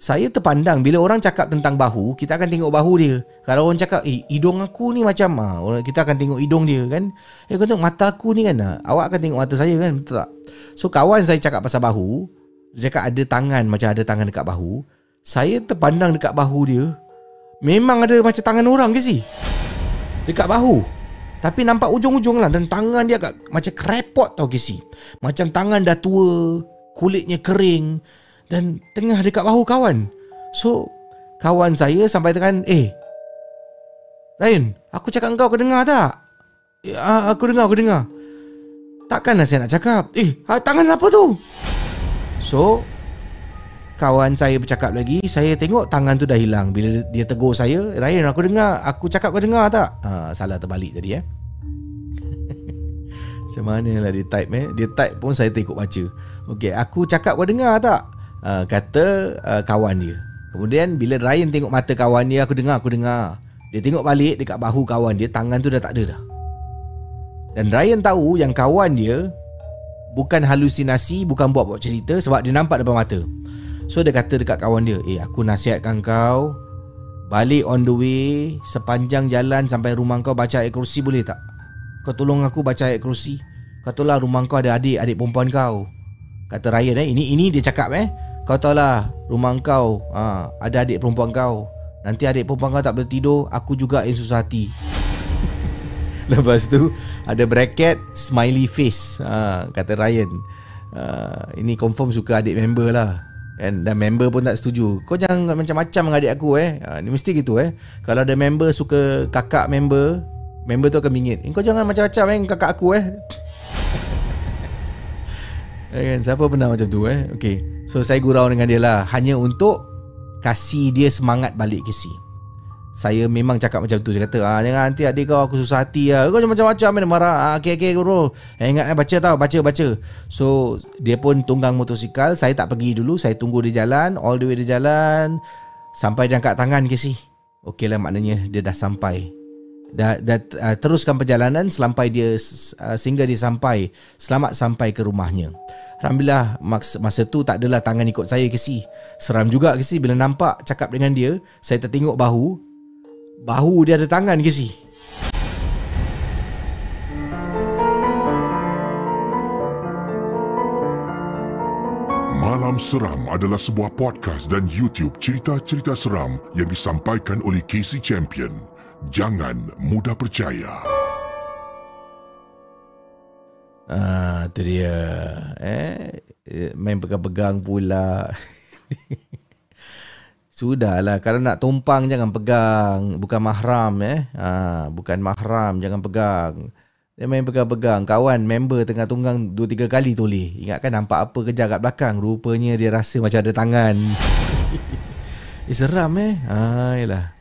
saya terpandang bila orang cakap tentang bahu, kita akan tengok bahu dia. Kalau orang cakap, eh, hidung aku ni macam, ah, kita akan tengok hidung dia kan. Eh, kau tengok mata aku ni kan, ah, awak akan tengok mata saya kan, betul tak? So, kawan saya cakap pasal bahu, dia cakap ada tangan, macam ada tangan dekat bahu. Saya terpandang dekat bahu dia, memang ada macam tangan orang ke sih? Dekat bahu. Tapi nampak ujung-ujung lah dan tangan dia agak macam krepot tau ke sih? Macam tangan dah tua, kulitnya kering, dan tengah dekat bahu kawan. So, kawan saya sampai tekan, eh, Ryan, aku cakap kau, kau dengar tak? Eh, aku dengar, aku dengar. Takkanlah saya nak cakap, eh, tangan apa tu? So, kawan saya bercakap lagi, saya tengok tangan tu dah hilang. Bila dia tegur saya, Ryan, aku dengar, aku cakap kau dengar tak? Ha, salah terbalik tadi eh. Macam mana lah dia type eh Dia type pun saya tengok baca Okay aku cakap kau dengar tak uh, kata uh, kawan dia. Kemudian bila Ryan tengok mata kawan dia, aku dengar, aku dengar. Dia tengok balik dekat bahu kawan dia, tangan tu dah tak ada dah. Dan Ryan tahu yang kawan dia bukan halusinasi, bukan buat-buat cerita sebab dia nampak depan mata. So dia kata dekat kawan dia, "Eh, aku nasihatkan kau balik on the way sepanjang jalan sampai rumah kau baca ayat kursi boleh tak? Kau tolong aku baca ayat kursi. Katalah rumah kau ada adik, adik perempuan kau. Kata Ryan eh, ini ini dia cakap eh. Kau tahu lah rumah kau ha, ada adik perempuan kau. Nanti adik perempuan kau tak boleh tidur, aku juga yang susah hati. Lepas tu ada bracket smiley face. Ha, kata Ryan. Uh, ini confirm suka adik member lah. kan? Dan member pun tak setuju Kau jangan macam-macam dengan adik aku eh ha, mesti gitu eh Kalau ada member suka kakak member Member tu akan bingit eh, Kau jangan macam-macam eh kakak aku eh eh kan? Siapa pernah macam tu eh Okay So saya gurau dengan dia lah. Hanya untuk Kasih dia semangat balik ke si saya memang cakap macam tu. Dia kata ah, Jangan nanti adik kau Aku susah hati lah. Kau macam-macam Main marah. Ah, Okay okay bro eh, Ingat eh, baca tau Baca baca. So Dia pun tunggang motosikal. Saya tak pergi dulu. Saya tunggu dia jalan All the way dia jalan. Sampai dia angkat tangan ke si Okay lah maknanya Dia dah sampai. Dah, dah uh, teruskan perjalanan. Sampai dia uh, sehingga dia sampai. Selamat sampai ke rumahnya. Alhamdulillah masa, masa tu tak adalah tangan ikut saya ke si. Seram juga ke si bila nampak cakap dengan dia, saya tertengok bahu, Bahu dia ada tangan ke si? Malam Seram adalah sebuah podcast dan YouTube cerita-cerita seram yang disampaikan oleh Casey Champion. Jangan mudah percaya. Ah, tu dia. Eh, main pegang-pegang pula. Sudahlah kalau nak tumpang jangan pegang bukan mahram eh. Ha, bukan mahram jangan pegang. Dia main pegang-pegang kawan member tengah tunggang 2 3 kali toleh. Ingatkan nampak apa kejar kat belakang rupanya dia rasa macam ada tangan. eh, seram eh. Ha yalah.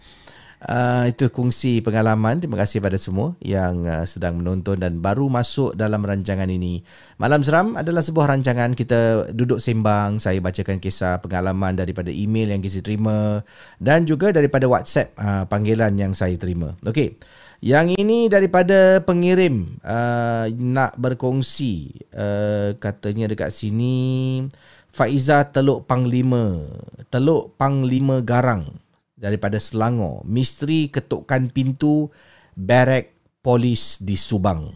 Uh, itu kongsi pengalaman. Terima kasih pada semua yang uh, sedang menonton dan baru masuk dalam rancangan ini. Malam Seram adalah sebuah rancangan kita duduk sembang. Saya bacakan kisah pengalaman daripada email yang kita terima dan juga daripada WhatsApp uh, panggilan yang saya terima. Okey. Yang ini daripada pengirim uh, nak berkongsi uh, katanya dekat sini Faiza Teluk Panglima Teluk Panglima Garang daripada Selangor. Misteri ketukan pintu barak polis di Subang.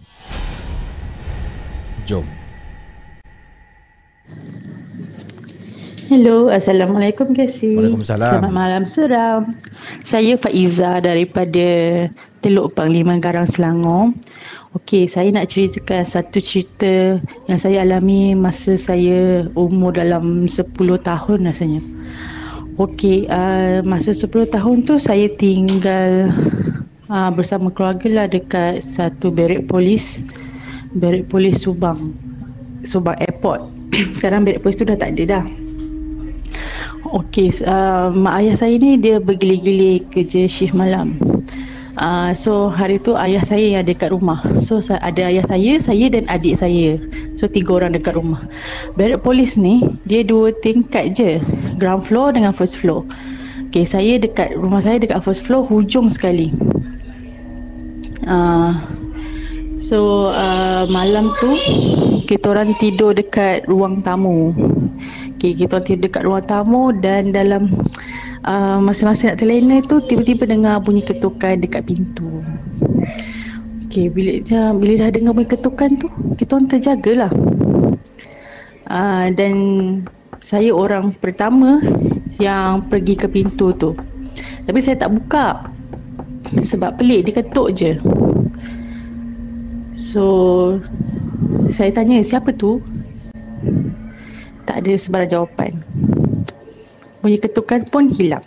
Jom. Hello, Assalamualaikum Kasih. Waalaikumsalam. Selamat malam seram. Saya Faiza daripada Teluk Panglima Garang Selangor. Okey, saya nak ceritakan satu cerita yang saya alami masa saya umur dalam 10 tahun rasanya. Okey, uh, masa 10 tahun tu saya tinggal uh, bersama keluarga lah dekat satu berik polis, berik polis Subang, Subang Airport. Sekarang berik polis tu dah tak ada dah. Okey, uh, mak ayah saya ni dia bergili-gili kerja shift malam. Uh, so hari tu ayah saya yang dekat rumah. So ada ayah saya, saya dan adik saya. So tiga orang dekat rumah. Barrack polis ni dia dua tingkat je. Ground floor dengan first floor. Okay, saya dekat rumah saya dekat first floor hujung sekali. Uh, so uh, malam tu kita orang tidur dekat ruang tamu. Okay, kita orang tidur dekat ruang tamu dan dalam uh, masa-masa nak terlena tu tiba-tiba dengar bunyi ketukan dekat pintu. Okey, bila dah, bila dah dengar bunyi ketukan tu, kita orang terjagalah. Uh, dan saya orang pertama yang pergi ke pintu tu. Tapi saya tak buka. Sebab pelik dia ketuk je. So saya tanya siapa tu? Tak ada sebarang jawapan bunyi ketukan pun hilang.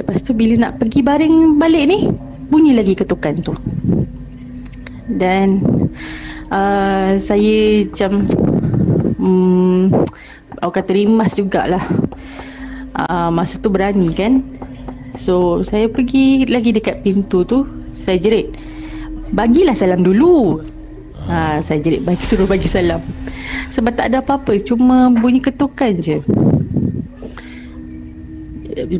Lepas tu bila nak pergi baring balik ni, bunyi lagi ketukan tu. Dan uh, saya macam um, aku kata rimas jugalah. Uh, masa tu berani kan. So saya pergi lagi dekat pintu tu, saya jerit. Bagilah salam dulu. Ha, saya jerit bagi suruh bagi salam. Sebab tak ada apa-apa, cuma bunyi ketukan je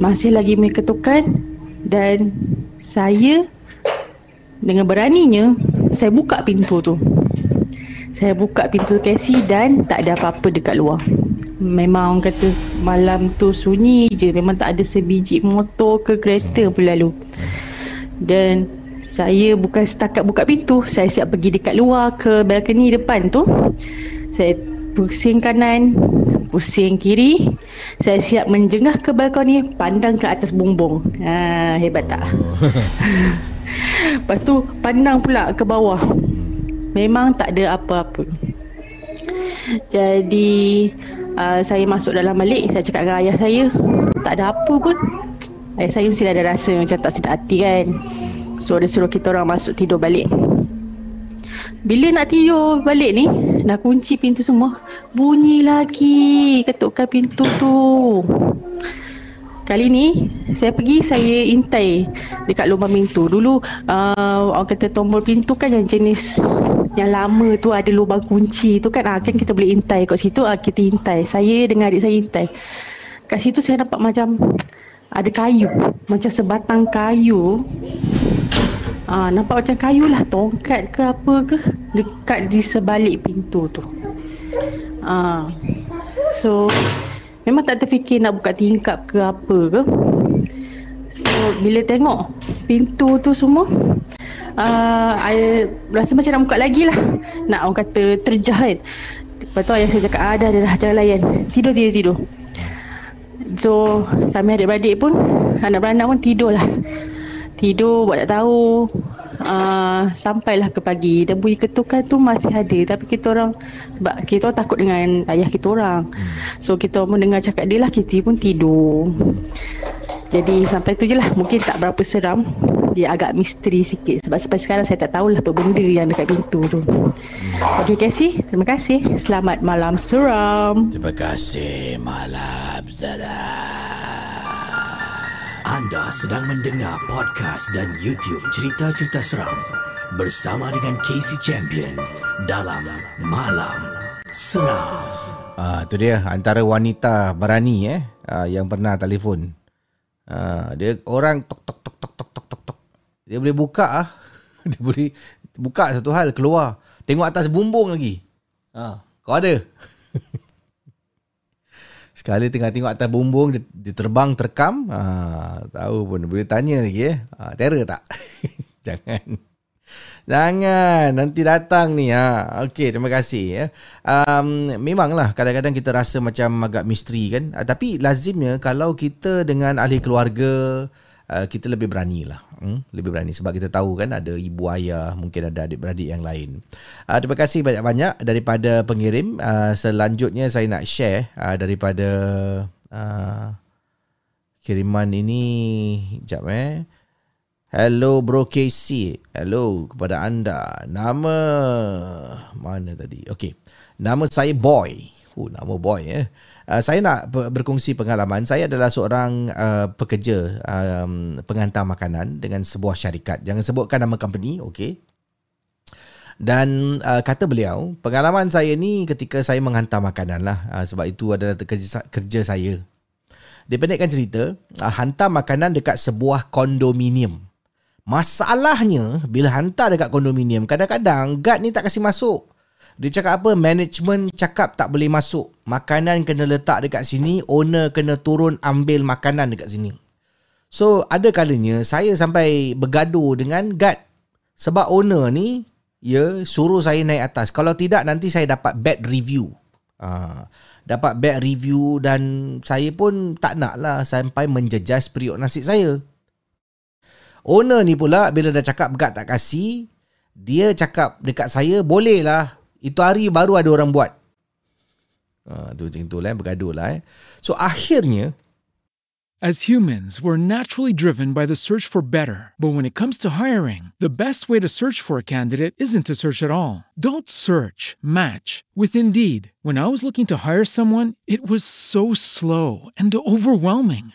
masih lagi ketukan dan saya dengan beraninya saya buka pintu tu. Saya buka pintu kesi dan tak ada apa-apa dekat luar. Memang orang kata malam tu sunyi je. Memang tak ada sebiji motor ke kereta pun lalu. Dan saya bukan setakat buka pintu. Saya siap pergi dekat luar ke balcony depan tu. Saya pusing kanan, pusing kiri. Saya siap menjengah ke balkoni pandang ke atas bumbung. Ha, hebat tak? Oh. lepas tu pandang pula ke bawah. Memang tak ada apa-apa. Jadi uh, saya masuk dalam balik Saya cakap dengan ayah saya Tak ada apa pun. Ayah saya mesti ada rasa macam tak sedap hati kan. So dia suruh kita orang masuk tidur balik bila nak tidur balik ni Dah kunci pintu semua. Bunyi lagi Ketukkan pintu tu. Kali ni Saya pergi Saya intai Dekat lubang pintu. Dulu uh, Orang kata tombol pintu kan Yang jenis Yang lama tu Ada lubang kunci tu kan. Uh, Kan kita boleh intai Kat situ uh, Kita intai. Saya dengan adik saya intai. Kat situ saya nampak macam Ada kayu Macam sebatang kayu Ah, nampak macam kayu lah tongkat ke apa ke dekat di sebalik pintu tu. Ah, so memang tak terfikir nak buka tingkap ke apa ke. So bila tengok pintu tu semua uh, I rasa macam nak buka lagi lah. Nak orang kata terjah kan. Lepas tu ayah saya cakap ah, dah, dah, dah jangan layan. Tidur, tidur, tidur. So kami adik-beradik pun Anak beranak pun tidur lah Tidur buat tak tahu. Uh, Sampailah ke pagi. Dan bunyi ketukan tu masih ada. Tapi kita orang Sebab kita orang takut dengan ayah kita orang. Hmm. So kita orang mendengar cakap dia lah Kita pun tidur. Jadi sampai tu je lah. Mungkin tak berapa seram. Dia agak misteri sikit. Sebab sampai sekarang saya tak tahulah Apa benda yang dekat pintu tu. Hmm. Okay Casey. Terima kasih. Selamat malam. Seram. Terima kasih Malam seram anda sedang mendengar podcast dan YouTube cerita-cerita seram bersama dengan Casey Champion dalam Malam Seram. Ah, tu dia antara wanita berani eh ah, yang pernah telefon. Ah, dia orang tok tok tok tok tok tok tok tok. Dia boleh buka ah. Dia boleh buka satu hal keluar. Tengok atas bumbung lagi. Ah, kau ada? Sekali tengah tengok atas bumbung dia, dia terbang terkam, ha, tahu pun boleh tanya lagi eh. Ha, terror tak? Jangan. Jangan nanti datang ni ha. Okey, terima kasih ya. Um, memanglah kadang-kadang kita rasa macam agak misteri kan. Uh, tapi lazimnya kalau kita dengan ahli keluarga uh, kita lebih berani lah hmm, lebih berani. Sebab kita tahu kan ada ibu ayah mungkin ada adik-beradik yang lain. Uh, terima kasih banyak-banyak daripada pengirim. Uh, selanjutnya saya nak share uh, daripada uh, kiriman ini. Jap eh. Hello bro KC Hello kepada anda. Nama Mana tadi? Okay Nama saya Boy. Oh nama Boy eh Uh, saya nak berkongsi pengalaman. Saya adalah seorang uh, pekerja um, pengantar makanan dengan sebuah syarikat. Jangan sebutkan nama company, okey? Dan uh, kata beliau, pengalaman saya ni ketika saya menghantar makanan lah. Uh, sebab itu adalah kerja, kerja saya. Dipendekkan cerita, uh, hantar makanan dekat sebuah kondominium. Masalahnya, bila hantar dekat kondominium, kadang-kadang guard ni tak kasih masuk. Dia cakap apa? Management cakap tak boleh masuk. Makanan kena letak dekat sini. Owner kena turun ambil makanan dekat sini. So, ada kalanya saya sampai bergaduh dengan guard. Sebab owner ni, ya, suruh saya naik atas. Kalau tidak, nanti saya dapat bad review. Ha, dapat bad review dan saya pun tak nak lah sampai menjejas periuk nasi saya. Owner ni pula bila dah cakap guard tak kasih, dia cakap dekat saya, boleh lah itu hari baru ada orang buat. Macam tu lah, bergaduh lah. Eh. So akhirnya, As humans, we're naturally driven by the search for better. But when it comes to hiring, the best way to search for a candidate isn't to search at all. Don't search, match with Indeed. When I was looking to hire someone, it was so slow and overwhelming.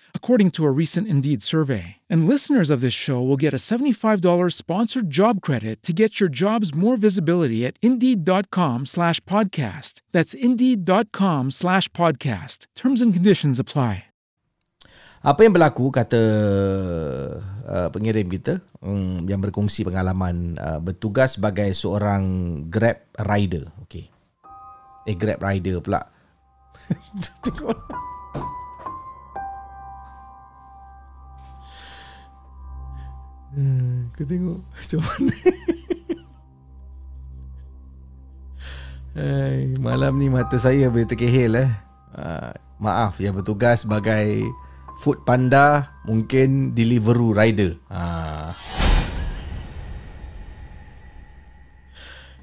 according to a recent Indeed survey. And listeners of this show will get a $75 sponsored job credit to get your jobs more visibility at Indeed.com slash podcast. That's Indeed.com slash podcast. Terms and conditions apply. Apa yang berlaku kata uh, pengirim kita um, yang berkongsi pengalaman uh, bertugas sebagai seorang Grab rider. Okay. Eh Grab rider pula Tengok Hmm, kau tengok macam mana Hai, malam ni mata saya boleh terkehil eh. Uh, maaf yang bertugas sebagai food panda mungkin delivery rider. Ha.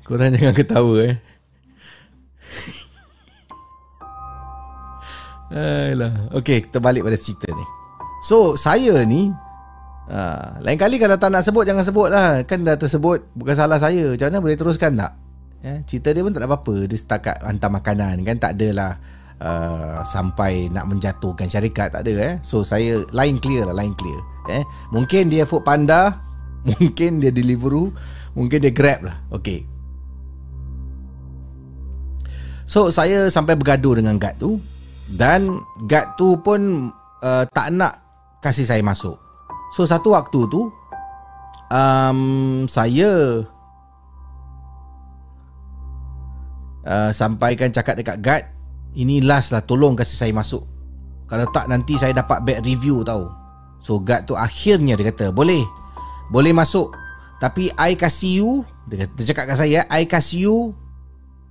Korang jangan ketawa eh. Ayolah. Okay, kita balik pada cerita ni. So, saya ni uh, lain kali kalau tak nak sebut jangan sebut lah. Kan dah tersebut bukan salah saya. Macam mana boleh teruskan tak? Ya, cerita dia pun tak ada apa-apa. Dia setakat hantar makanan kan tak adalah uh, sampai nak menjatuhkan syarikat tak ada eh. So saya line clear lah, line clear. Eh, mungkin dia food panda, mungkin dia delivery, mungkin dia grab lah. Okay. So saya sampai bergaduh dengan guard tu dan guard tu pun uh, tak nak kasih saya masuk. So satu waktu tu um, saya uh, sampaikan cakap dekat guard ini last lah tolong kasih saya masuk. Kalau tak nanti saya dapat bad review tau. So guard tu akhirnya dia kata boleh boleh masuk. Tapi I kasih you dia, kata, dia cakap kat saya I kasih you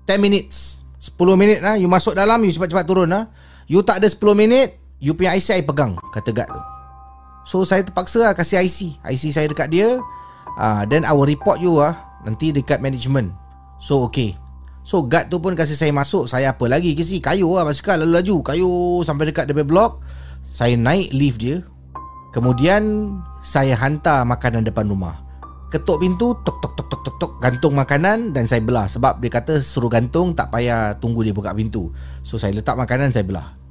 10 minutes. 10 minit lah you masuk dalam you cepat-cepat turun lah. You tak ada 10 minit you punya IC I pegang kata guard tu so saya terpaksa lah kasih IC IC saya dekat dia. Uh, then I will report you lah nanti dekat management. So okay. So guard tu pun kasih saya masuk. Saya apa lagi? Ke si Kayu lah basikal lalu laju Kayu sampai dekat DP blok Saya naik lift dia. Kemudian Saya hantar makanan depan rumah. Ketuk pintu Tok tok tok tok tok tok Gantung makanan Dan saya belah. Sebab dia kata suruh gantung Tak payah tunggu dia buka pintu. So saya letak makanan Saya belah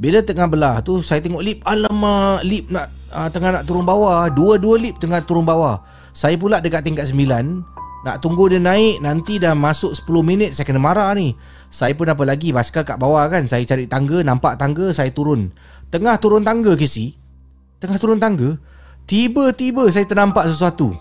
Bila tengah belah tu Saya tengok lip Alamak Lip nak uh, Tengah nak turun bawah. Dua-dua lip tengah turun bawah. Saya pula dekat tingkat sembilan nak tunggu dia naik Nanti dah masuk 10 minit Saya kena marah ni. Saya pun apa lagi Basikal kat bawah kan Saya cari tangga Nampak tangga Saya turun. Tengah turun tangga Casey Tengah turun tangga Tiba-tiba saya ternampak sesuatu.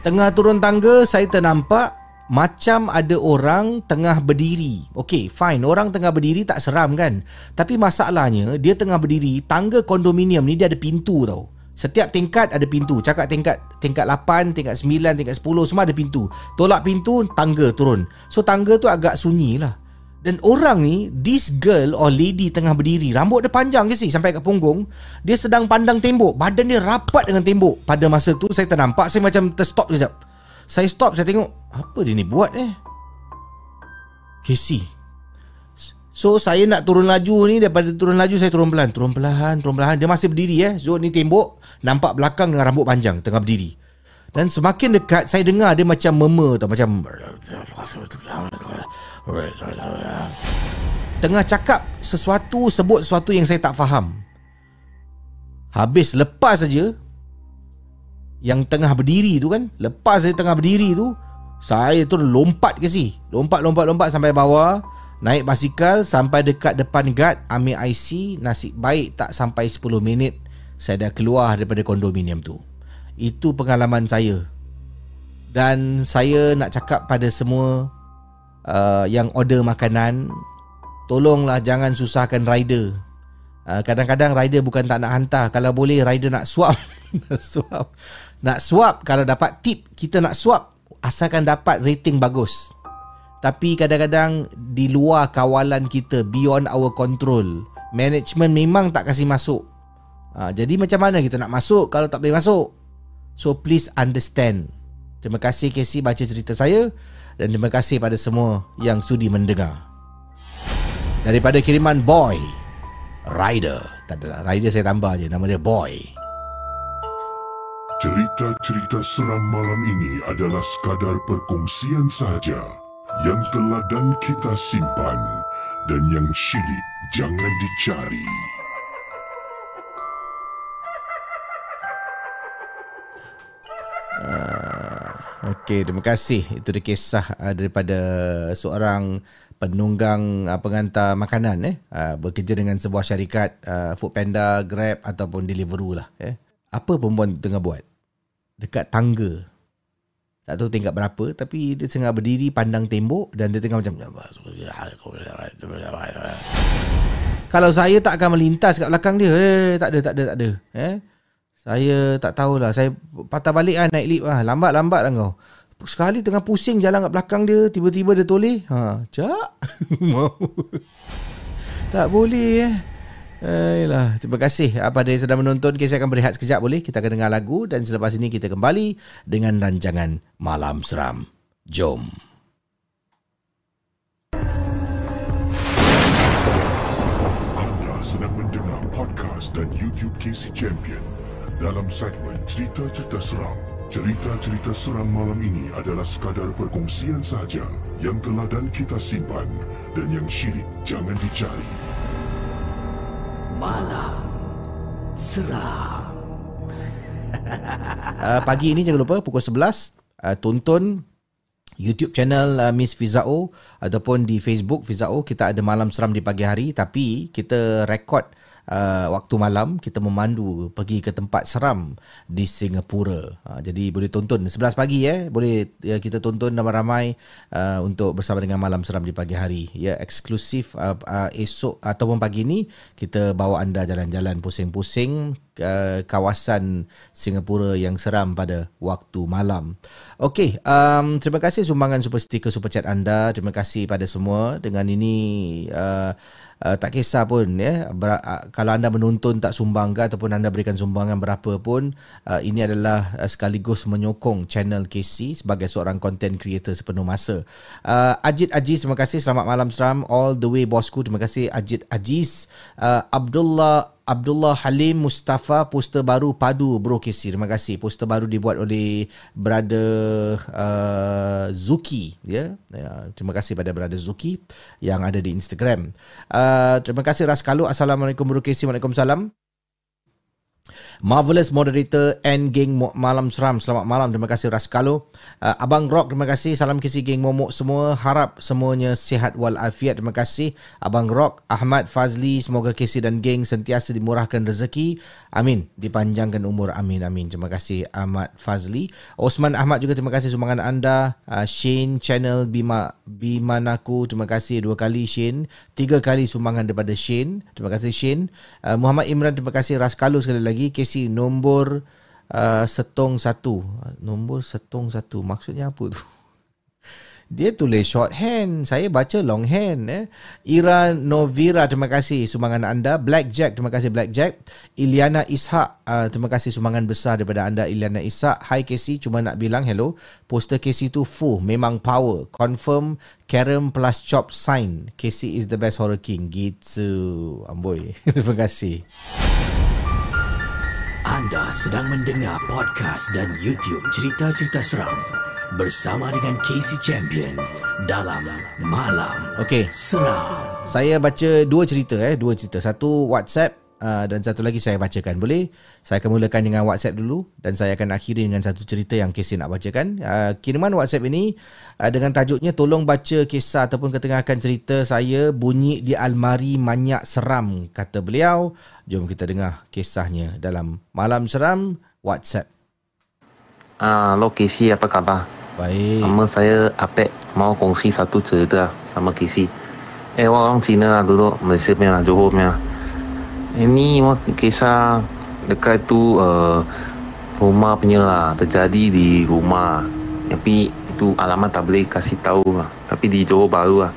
Tengah turun tangga Saya ternampak Macam ada orang Tengah berdiri Okay fine Orang tengah berdiri tak seram kan Tapi masalahnya Dia tengah berdiri Tangga kondominium ni Dia ada pintu tau Setiap tingkat ada pintu. Cakap tingkat tingkat 8, tingkat 9, tingkat 10 semua ada pintu. Tolak pintu, tangga turun. So tangga tu agak sunyi lah. Dan orang ni, this girl or lady tengah berdiri. Rambut dia panjang ke sih sampai kat punggung. Dia sedang pandang tembok. Badan dia rapat dengan tembok. Pada masa tu saya ternampak, saya macam terstop kejap. Saya stop, saya tengok. Apa dia ni buat eh? Casey, So saya nak turun laju ni Daripada turun laju saya turun pelan. Turun pelan Turun pelan. Dia masih berdiri eh? So ni tembok Nampak belakang dengan rambut panjang Tengah berdiri. Dan semakin dekat Saya dengar dia macam meme tau Macam Tengah cakap sesuatu Sebut sesuatu yang saya tak faham. Habis lepas saja Yang tengah berdiri tu kan Lepas saya tengah berdiri tu Saya tu lompat ke si Lompat lompat lompat sampai bawah Naik basikal sampai dekat depan guard Ambil IC Nasib baik tak sampai 10 minit Saya dah keluar daripada kondominium tu. Itu pengalaman saya. Dan saya nak cakap pada semua uh, Yang order makanan Tolonglah jangan susahkan rider. Uh, Kadang-kadang rider bukan tak nak hantar. Kalau boleh rider nak swap. Nak swap Nak swap Kalau dapat tip Kita nak swap Asalkan dapat rating bagus. Tapi kadang-kadang di luar kawalan kita beyond our control management memang tak kasih masuk. Ha, jadi macam mana kita nak masuk kalau tak boleh masuk? So please understand. Terima kasih Casey baca cerita saya. Dan terima kasih pada semua yang sudi mendengar. Daripada kiriman boy rider. Tak adalah rider saya tambah je. Nama dia boy Cerita-cerita seram malam ini adalah sekadar perkongsian sahaja yang telah dan kita simpan dan yang syilid jangan dicari. Uh, Okey, terima kasih. Itu dia kisah uh, daripada seorang penunggang uh, pengantar makanan eh uh, bekerja dengan sebuah syarikat uh, Foodpanda, Grab ataupun Deliveroo lah eh. Apa perempuan tengah buat? Dekat tangga. Tak tahu tingkat berapa tapi dia tengah berdiri pandang tembok dan dia tengah macam Kalau saya tak akan melintas kat belakang dia, eh tak ada tak ada tak ada. Eh. Saya tak tahulah. Saya patah balik ah naik lift ah. Lambat-lambat lah kau. Sekali tengah pusing jalan kat belakang dia, tiba-tiba dia toleh. Ha, cak. tak boleh eh. Ayolah, terima kasih apa yang sedang menonton. Saya akan berehat sekejap boleh? Kita akan dengar lagu dan selepas ini kita kembali dengan rancangan Malam Seram. Jom. Anda sedang mendengar podcast dan YouTube Casey Champion. Dalam segmen cerita-cerita seram, cerita-cerita seram malam ini adalah sekadar perkongsian sahaja yang telah dan kita simpan dan yang syirik jangan dicari. Malam Seram. Uh, pagi ini jangan lupa pukul 11 uh, tonton YouTube channel uh, Miss Fizao ataupun di Facebook Fizao kita ada malam seram di pagi hari tapi kita rekod uh, waktu malam kita memandu pergi ke tempat seram di Singapura. Uh, jadi boleh tonton 11 pagi eh boleh ya, kita tonton ramai-ramai uh, untuk bersama dengan malam seram di pagi hari. Ya eksklusif uh, uh, esok ataupun pagi ini kita bawa anda jalan-jalan pusing-pusing uh, kawasan Singapura yang seram pada waktu malam. Okey, um, terima kasih sumbangan super sticker super chat anda. Terima kasih pada semua. Dengan ini uh, uh, tak kisah pun ya ber, uh, kalau anda menonton tak sumbang ke ataupun anda berikan sumbangan berapa pun uh, ini adalah uh, sekaligus menyokong channel KC sebagai seorang content creator sepenuh masa. Uh, Ajit Aziz terima kasih selamat malam seram all the way bosku terima kasih Ajit Aziz uh, Abdullah Abdullah Halim Mustafa poster baru padu bro KC terima kasih. Poster baru dibuat oleh brother uh, Zuki ya. Yeah? terima kasih pada brother Zuki yang ada di Instagram. Uh, terima kasih Raskalu Assalamualaikum bro KC Waalaikumsalam Marvelous moderator and geng malam seram. Selamat malam. Terima kasih Raskalo. Uh, Abang Rock, terima kasih. Salam kisi geng momok semua. Harap semuanya sihat walafiat. Terima kasih Abang Rock, Ahmad Fazli. Semoga kisi dan geng sentiasa dimurahkan rezeki. Amin. Dipanjangkan umur. Amin. Amin. Terima kasih Ahmad Fazli. Osman Ahmad juga terima kasih sumbangan anda. Uh, Shane Channel Bima Bimanaku. Terima kasih dua kali Shane. Tiga kali sumbangan daripada Shane. Terima kasih Shane. Uh, Muhammad Imran terima kasih. Raskalo sekali lagi. KC nombor uh, setong satu. Nombor setong satu. Maksudnya apa tu? Dia tulis short hand. Saya baca long hand. Eh. Ira Novira, terima kasih sumbangan anda. Black Jack, terima kasih Black Jack. Iliana Ishak, uh, terima kasih sumbangan besar daripada anda Iliana Ishak. Hi Casey, cuma nak bilang hello. Poster Casey tu full, memang power. Confirm Karen plus Chop sign. Casey is the best horror king. Gitu. Amboi. terima kasih. Anda sedang mendengar podcast dan YouTube cerita-cerita seram bersama dengan Casey Champion dalam Malam Okey. Seram. Saya baca dua cerita eh, dua cerita. Satu WhatsApp uh, dan satu lagi saya bacakan. Boleh? Saya akan mulakan dengan WhatsApp dulu dan saya akan akhiri dengan satu cerita yang Casey nak bacakan. Uh, kiriman WhatsApp ini uh, dengan tajuknya tolong baca kisah ataupun ketengahkan cerita saya bunyi di almari manyak seram kata beliau. Jom kita dengar kisahnya dalam Malam Seram WhatsApp. Ah, lo Casey apa khabar? Baik. Nama saya Apek, mau kongsi satu cerita sama Casey. Eh, orang Cina lah dulu, Malaysia punya lah, Johor punya. Ini wah, kisah dekat tu uh, rumah punya lah, terjadi di rumah. Tapi itu alamat tak boleh kasih tahu lah. Tapi di Johor Baru lah.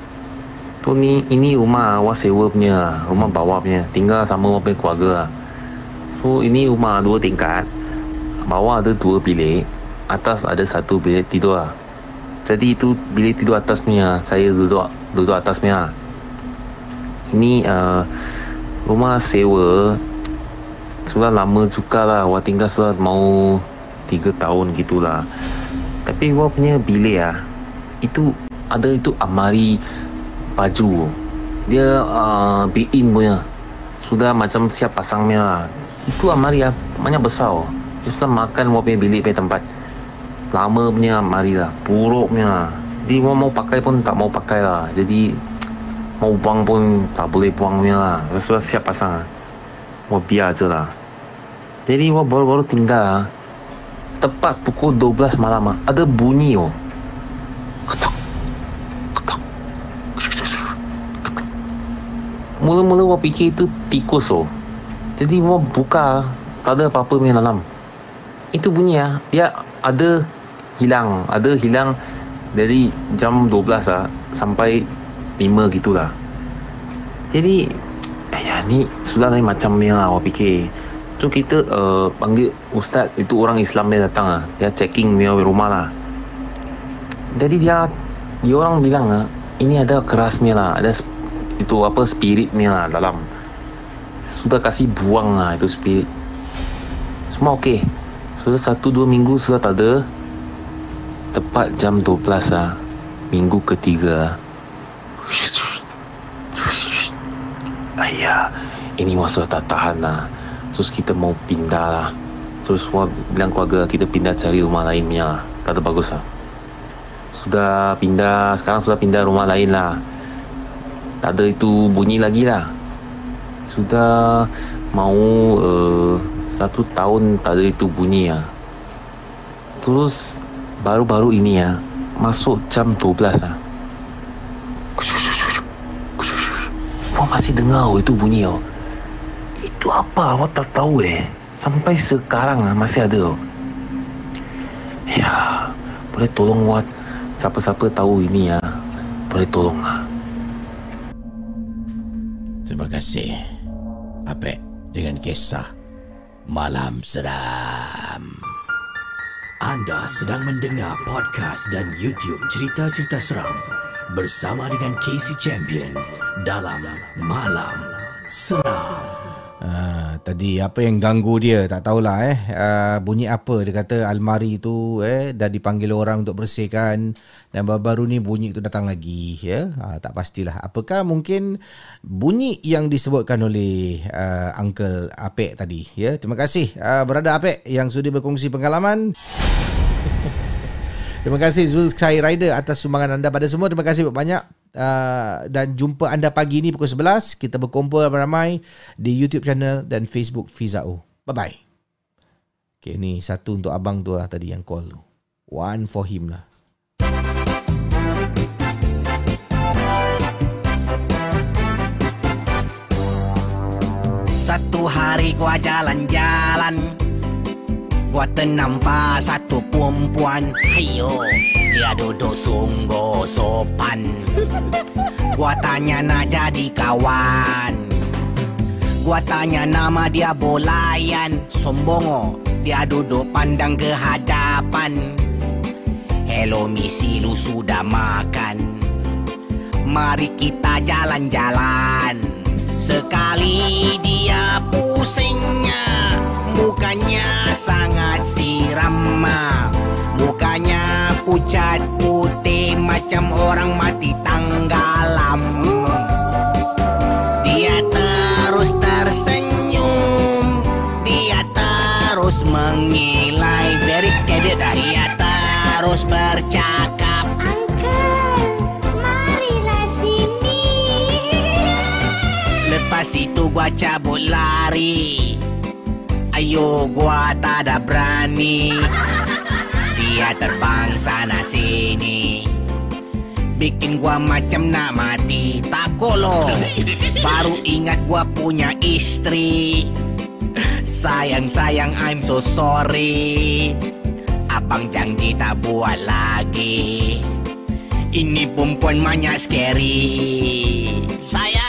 Tu ni, ini rumah awak sewa punya lah, rumah bawah punya. Tinggal sama awak punya keluarga lah. So, ini rumah dua tingkat. Bawah ada dua bilik. Atas ada satu bilik tidur lah. Jadi itu bilik tidur atas punya. Saya duduk duduk atas punya. Ini uh, rumah sewa sudah lama juga lah. Awak tinggal sudah mau tiga tahun gitulah. Tapi awak punya bilik ah itu ada itu amari baju. Dia uh, built-in punya. Sudah macam siap pasangnya lah. Itu amari ah banyak besar. Dia sudah makan awak punya bilik punya tempat. Lama punya amari lah. Buruk punya. Jadi awak mau pakai pun tak mau pakai lah. Jadi mau buang pun tak boleh buang punya lah. Sudah siap pasang lah. Awak biar je lah. Jadi awak baru-baru tinggal lah. tepat pukul 12 malam ah, ada bunyi oh. Ketok. Ketok. Mula-mula awak fikir itu tikus oh. Jadi awak buka tak ada apa-apa main dalam. Itu bunyi ah. Dia ada hilang, ada hilang dari jam 12 ah sampai 5 gitulah. Jadi ayah ni sudah lain macam ni lah awak fikir. Tu kita uh, panggil ustaz itu orang Islam dia datang lah. Dia checking dia rumah lah. Jadi dia dia orang bilang ah ini ada keras ni lah, ada itu apa spirit ni lah dalam. Sudah kasih buang lah itu spirit. Semua okey. Sudah satu dua minggu sudah tak ada. Tepat jam 12 lah. Minggu ketiga. Ayah, ini masa tak tahan lah. Terus kita mau pindah lah. Terus semua bilang keluarga kita pindah cari rumah lain punya lah. Tak ada bagus lah. Sudah pindah, sekarang sudah pindah rumah lain lah. Tak ada itu bunyi lagi lah. Sudah mau uh, satu tahun tak ada itu bunyi lah. Terus baru-baru ini ya, masuk jam 12 lah. Awak masih dengar itu bunyi oh. Itu apa awak tak tahu eh. Sampai sekarang ah masih ada oh. Ya, boleh tolong awak siapa-siapa tahu ini ya. Boleh tolong ah. Terima kasih. Apek dengan kisah Malam Seram. Anda sedang mendengar podcast dan YouTube cerita-cerita seram bersama dengan Casey Champion dalam Malam Seram. Uh, tadi apa yang ganggu dia tak tahulah eh. Uh, bunyi apa? Dia kata almari tu eh dah dipanggil orang untuk bersihkan dan baru-baru ni bunyi tu datang lagi ya. Uh, tak pastilah. Apakah mungkin bunyi yang disebutkan oleh uh, uncle Apek tadi ya? Terima kasih. Uh, berada Apek yang sudi berkongsi pengalaman. Terima kasih Zul Sky Rider atas sumbangan anda pada semua. Terima kasih banyak. Uh, dan jumpa anda pagi ni pukul 11. Kita berkumpul ramai di YouTube channel dan Facebook Fizao. Bye-bye. Okay, ni satu untuk abang tu lah tadi yang call tu. One for him lah. Satu hari gua jalan-jalan Gua ternampak satu perempuan Ayo Dia duduk sungguh sopan. Gua tanya nak jadi kawan. Gua tanya nama dia Bolayan. Sombongo Dia duduk pandang ke hadapan. Hello misi lu sudah makan. Mari kita jalan-jalan. Sekali dia pusingnya Mukanya sangat siram Mukanya pucat putih Macam orang mati tanggalam. Dia terus tersenyum Dia terus mengilai. Very scared Dia terus bercakap. Lepas itu gua cabut lari. Ayo gua tak ada berani Dia terbang sana sini. Bikin gua macam nak mati Takut lo Baru ingat gua punya istri. Sayang sayang I'm so sorry. Abang janji tak buat lagi. Ini perempuan banyak scary. Sayang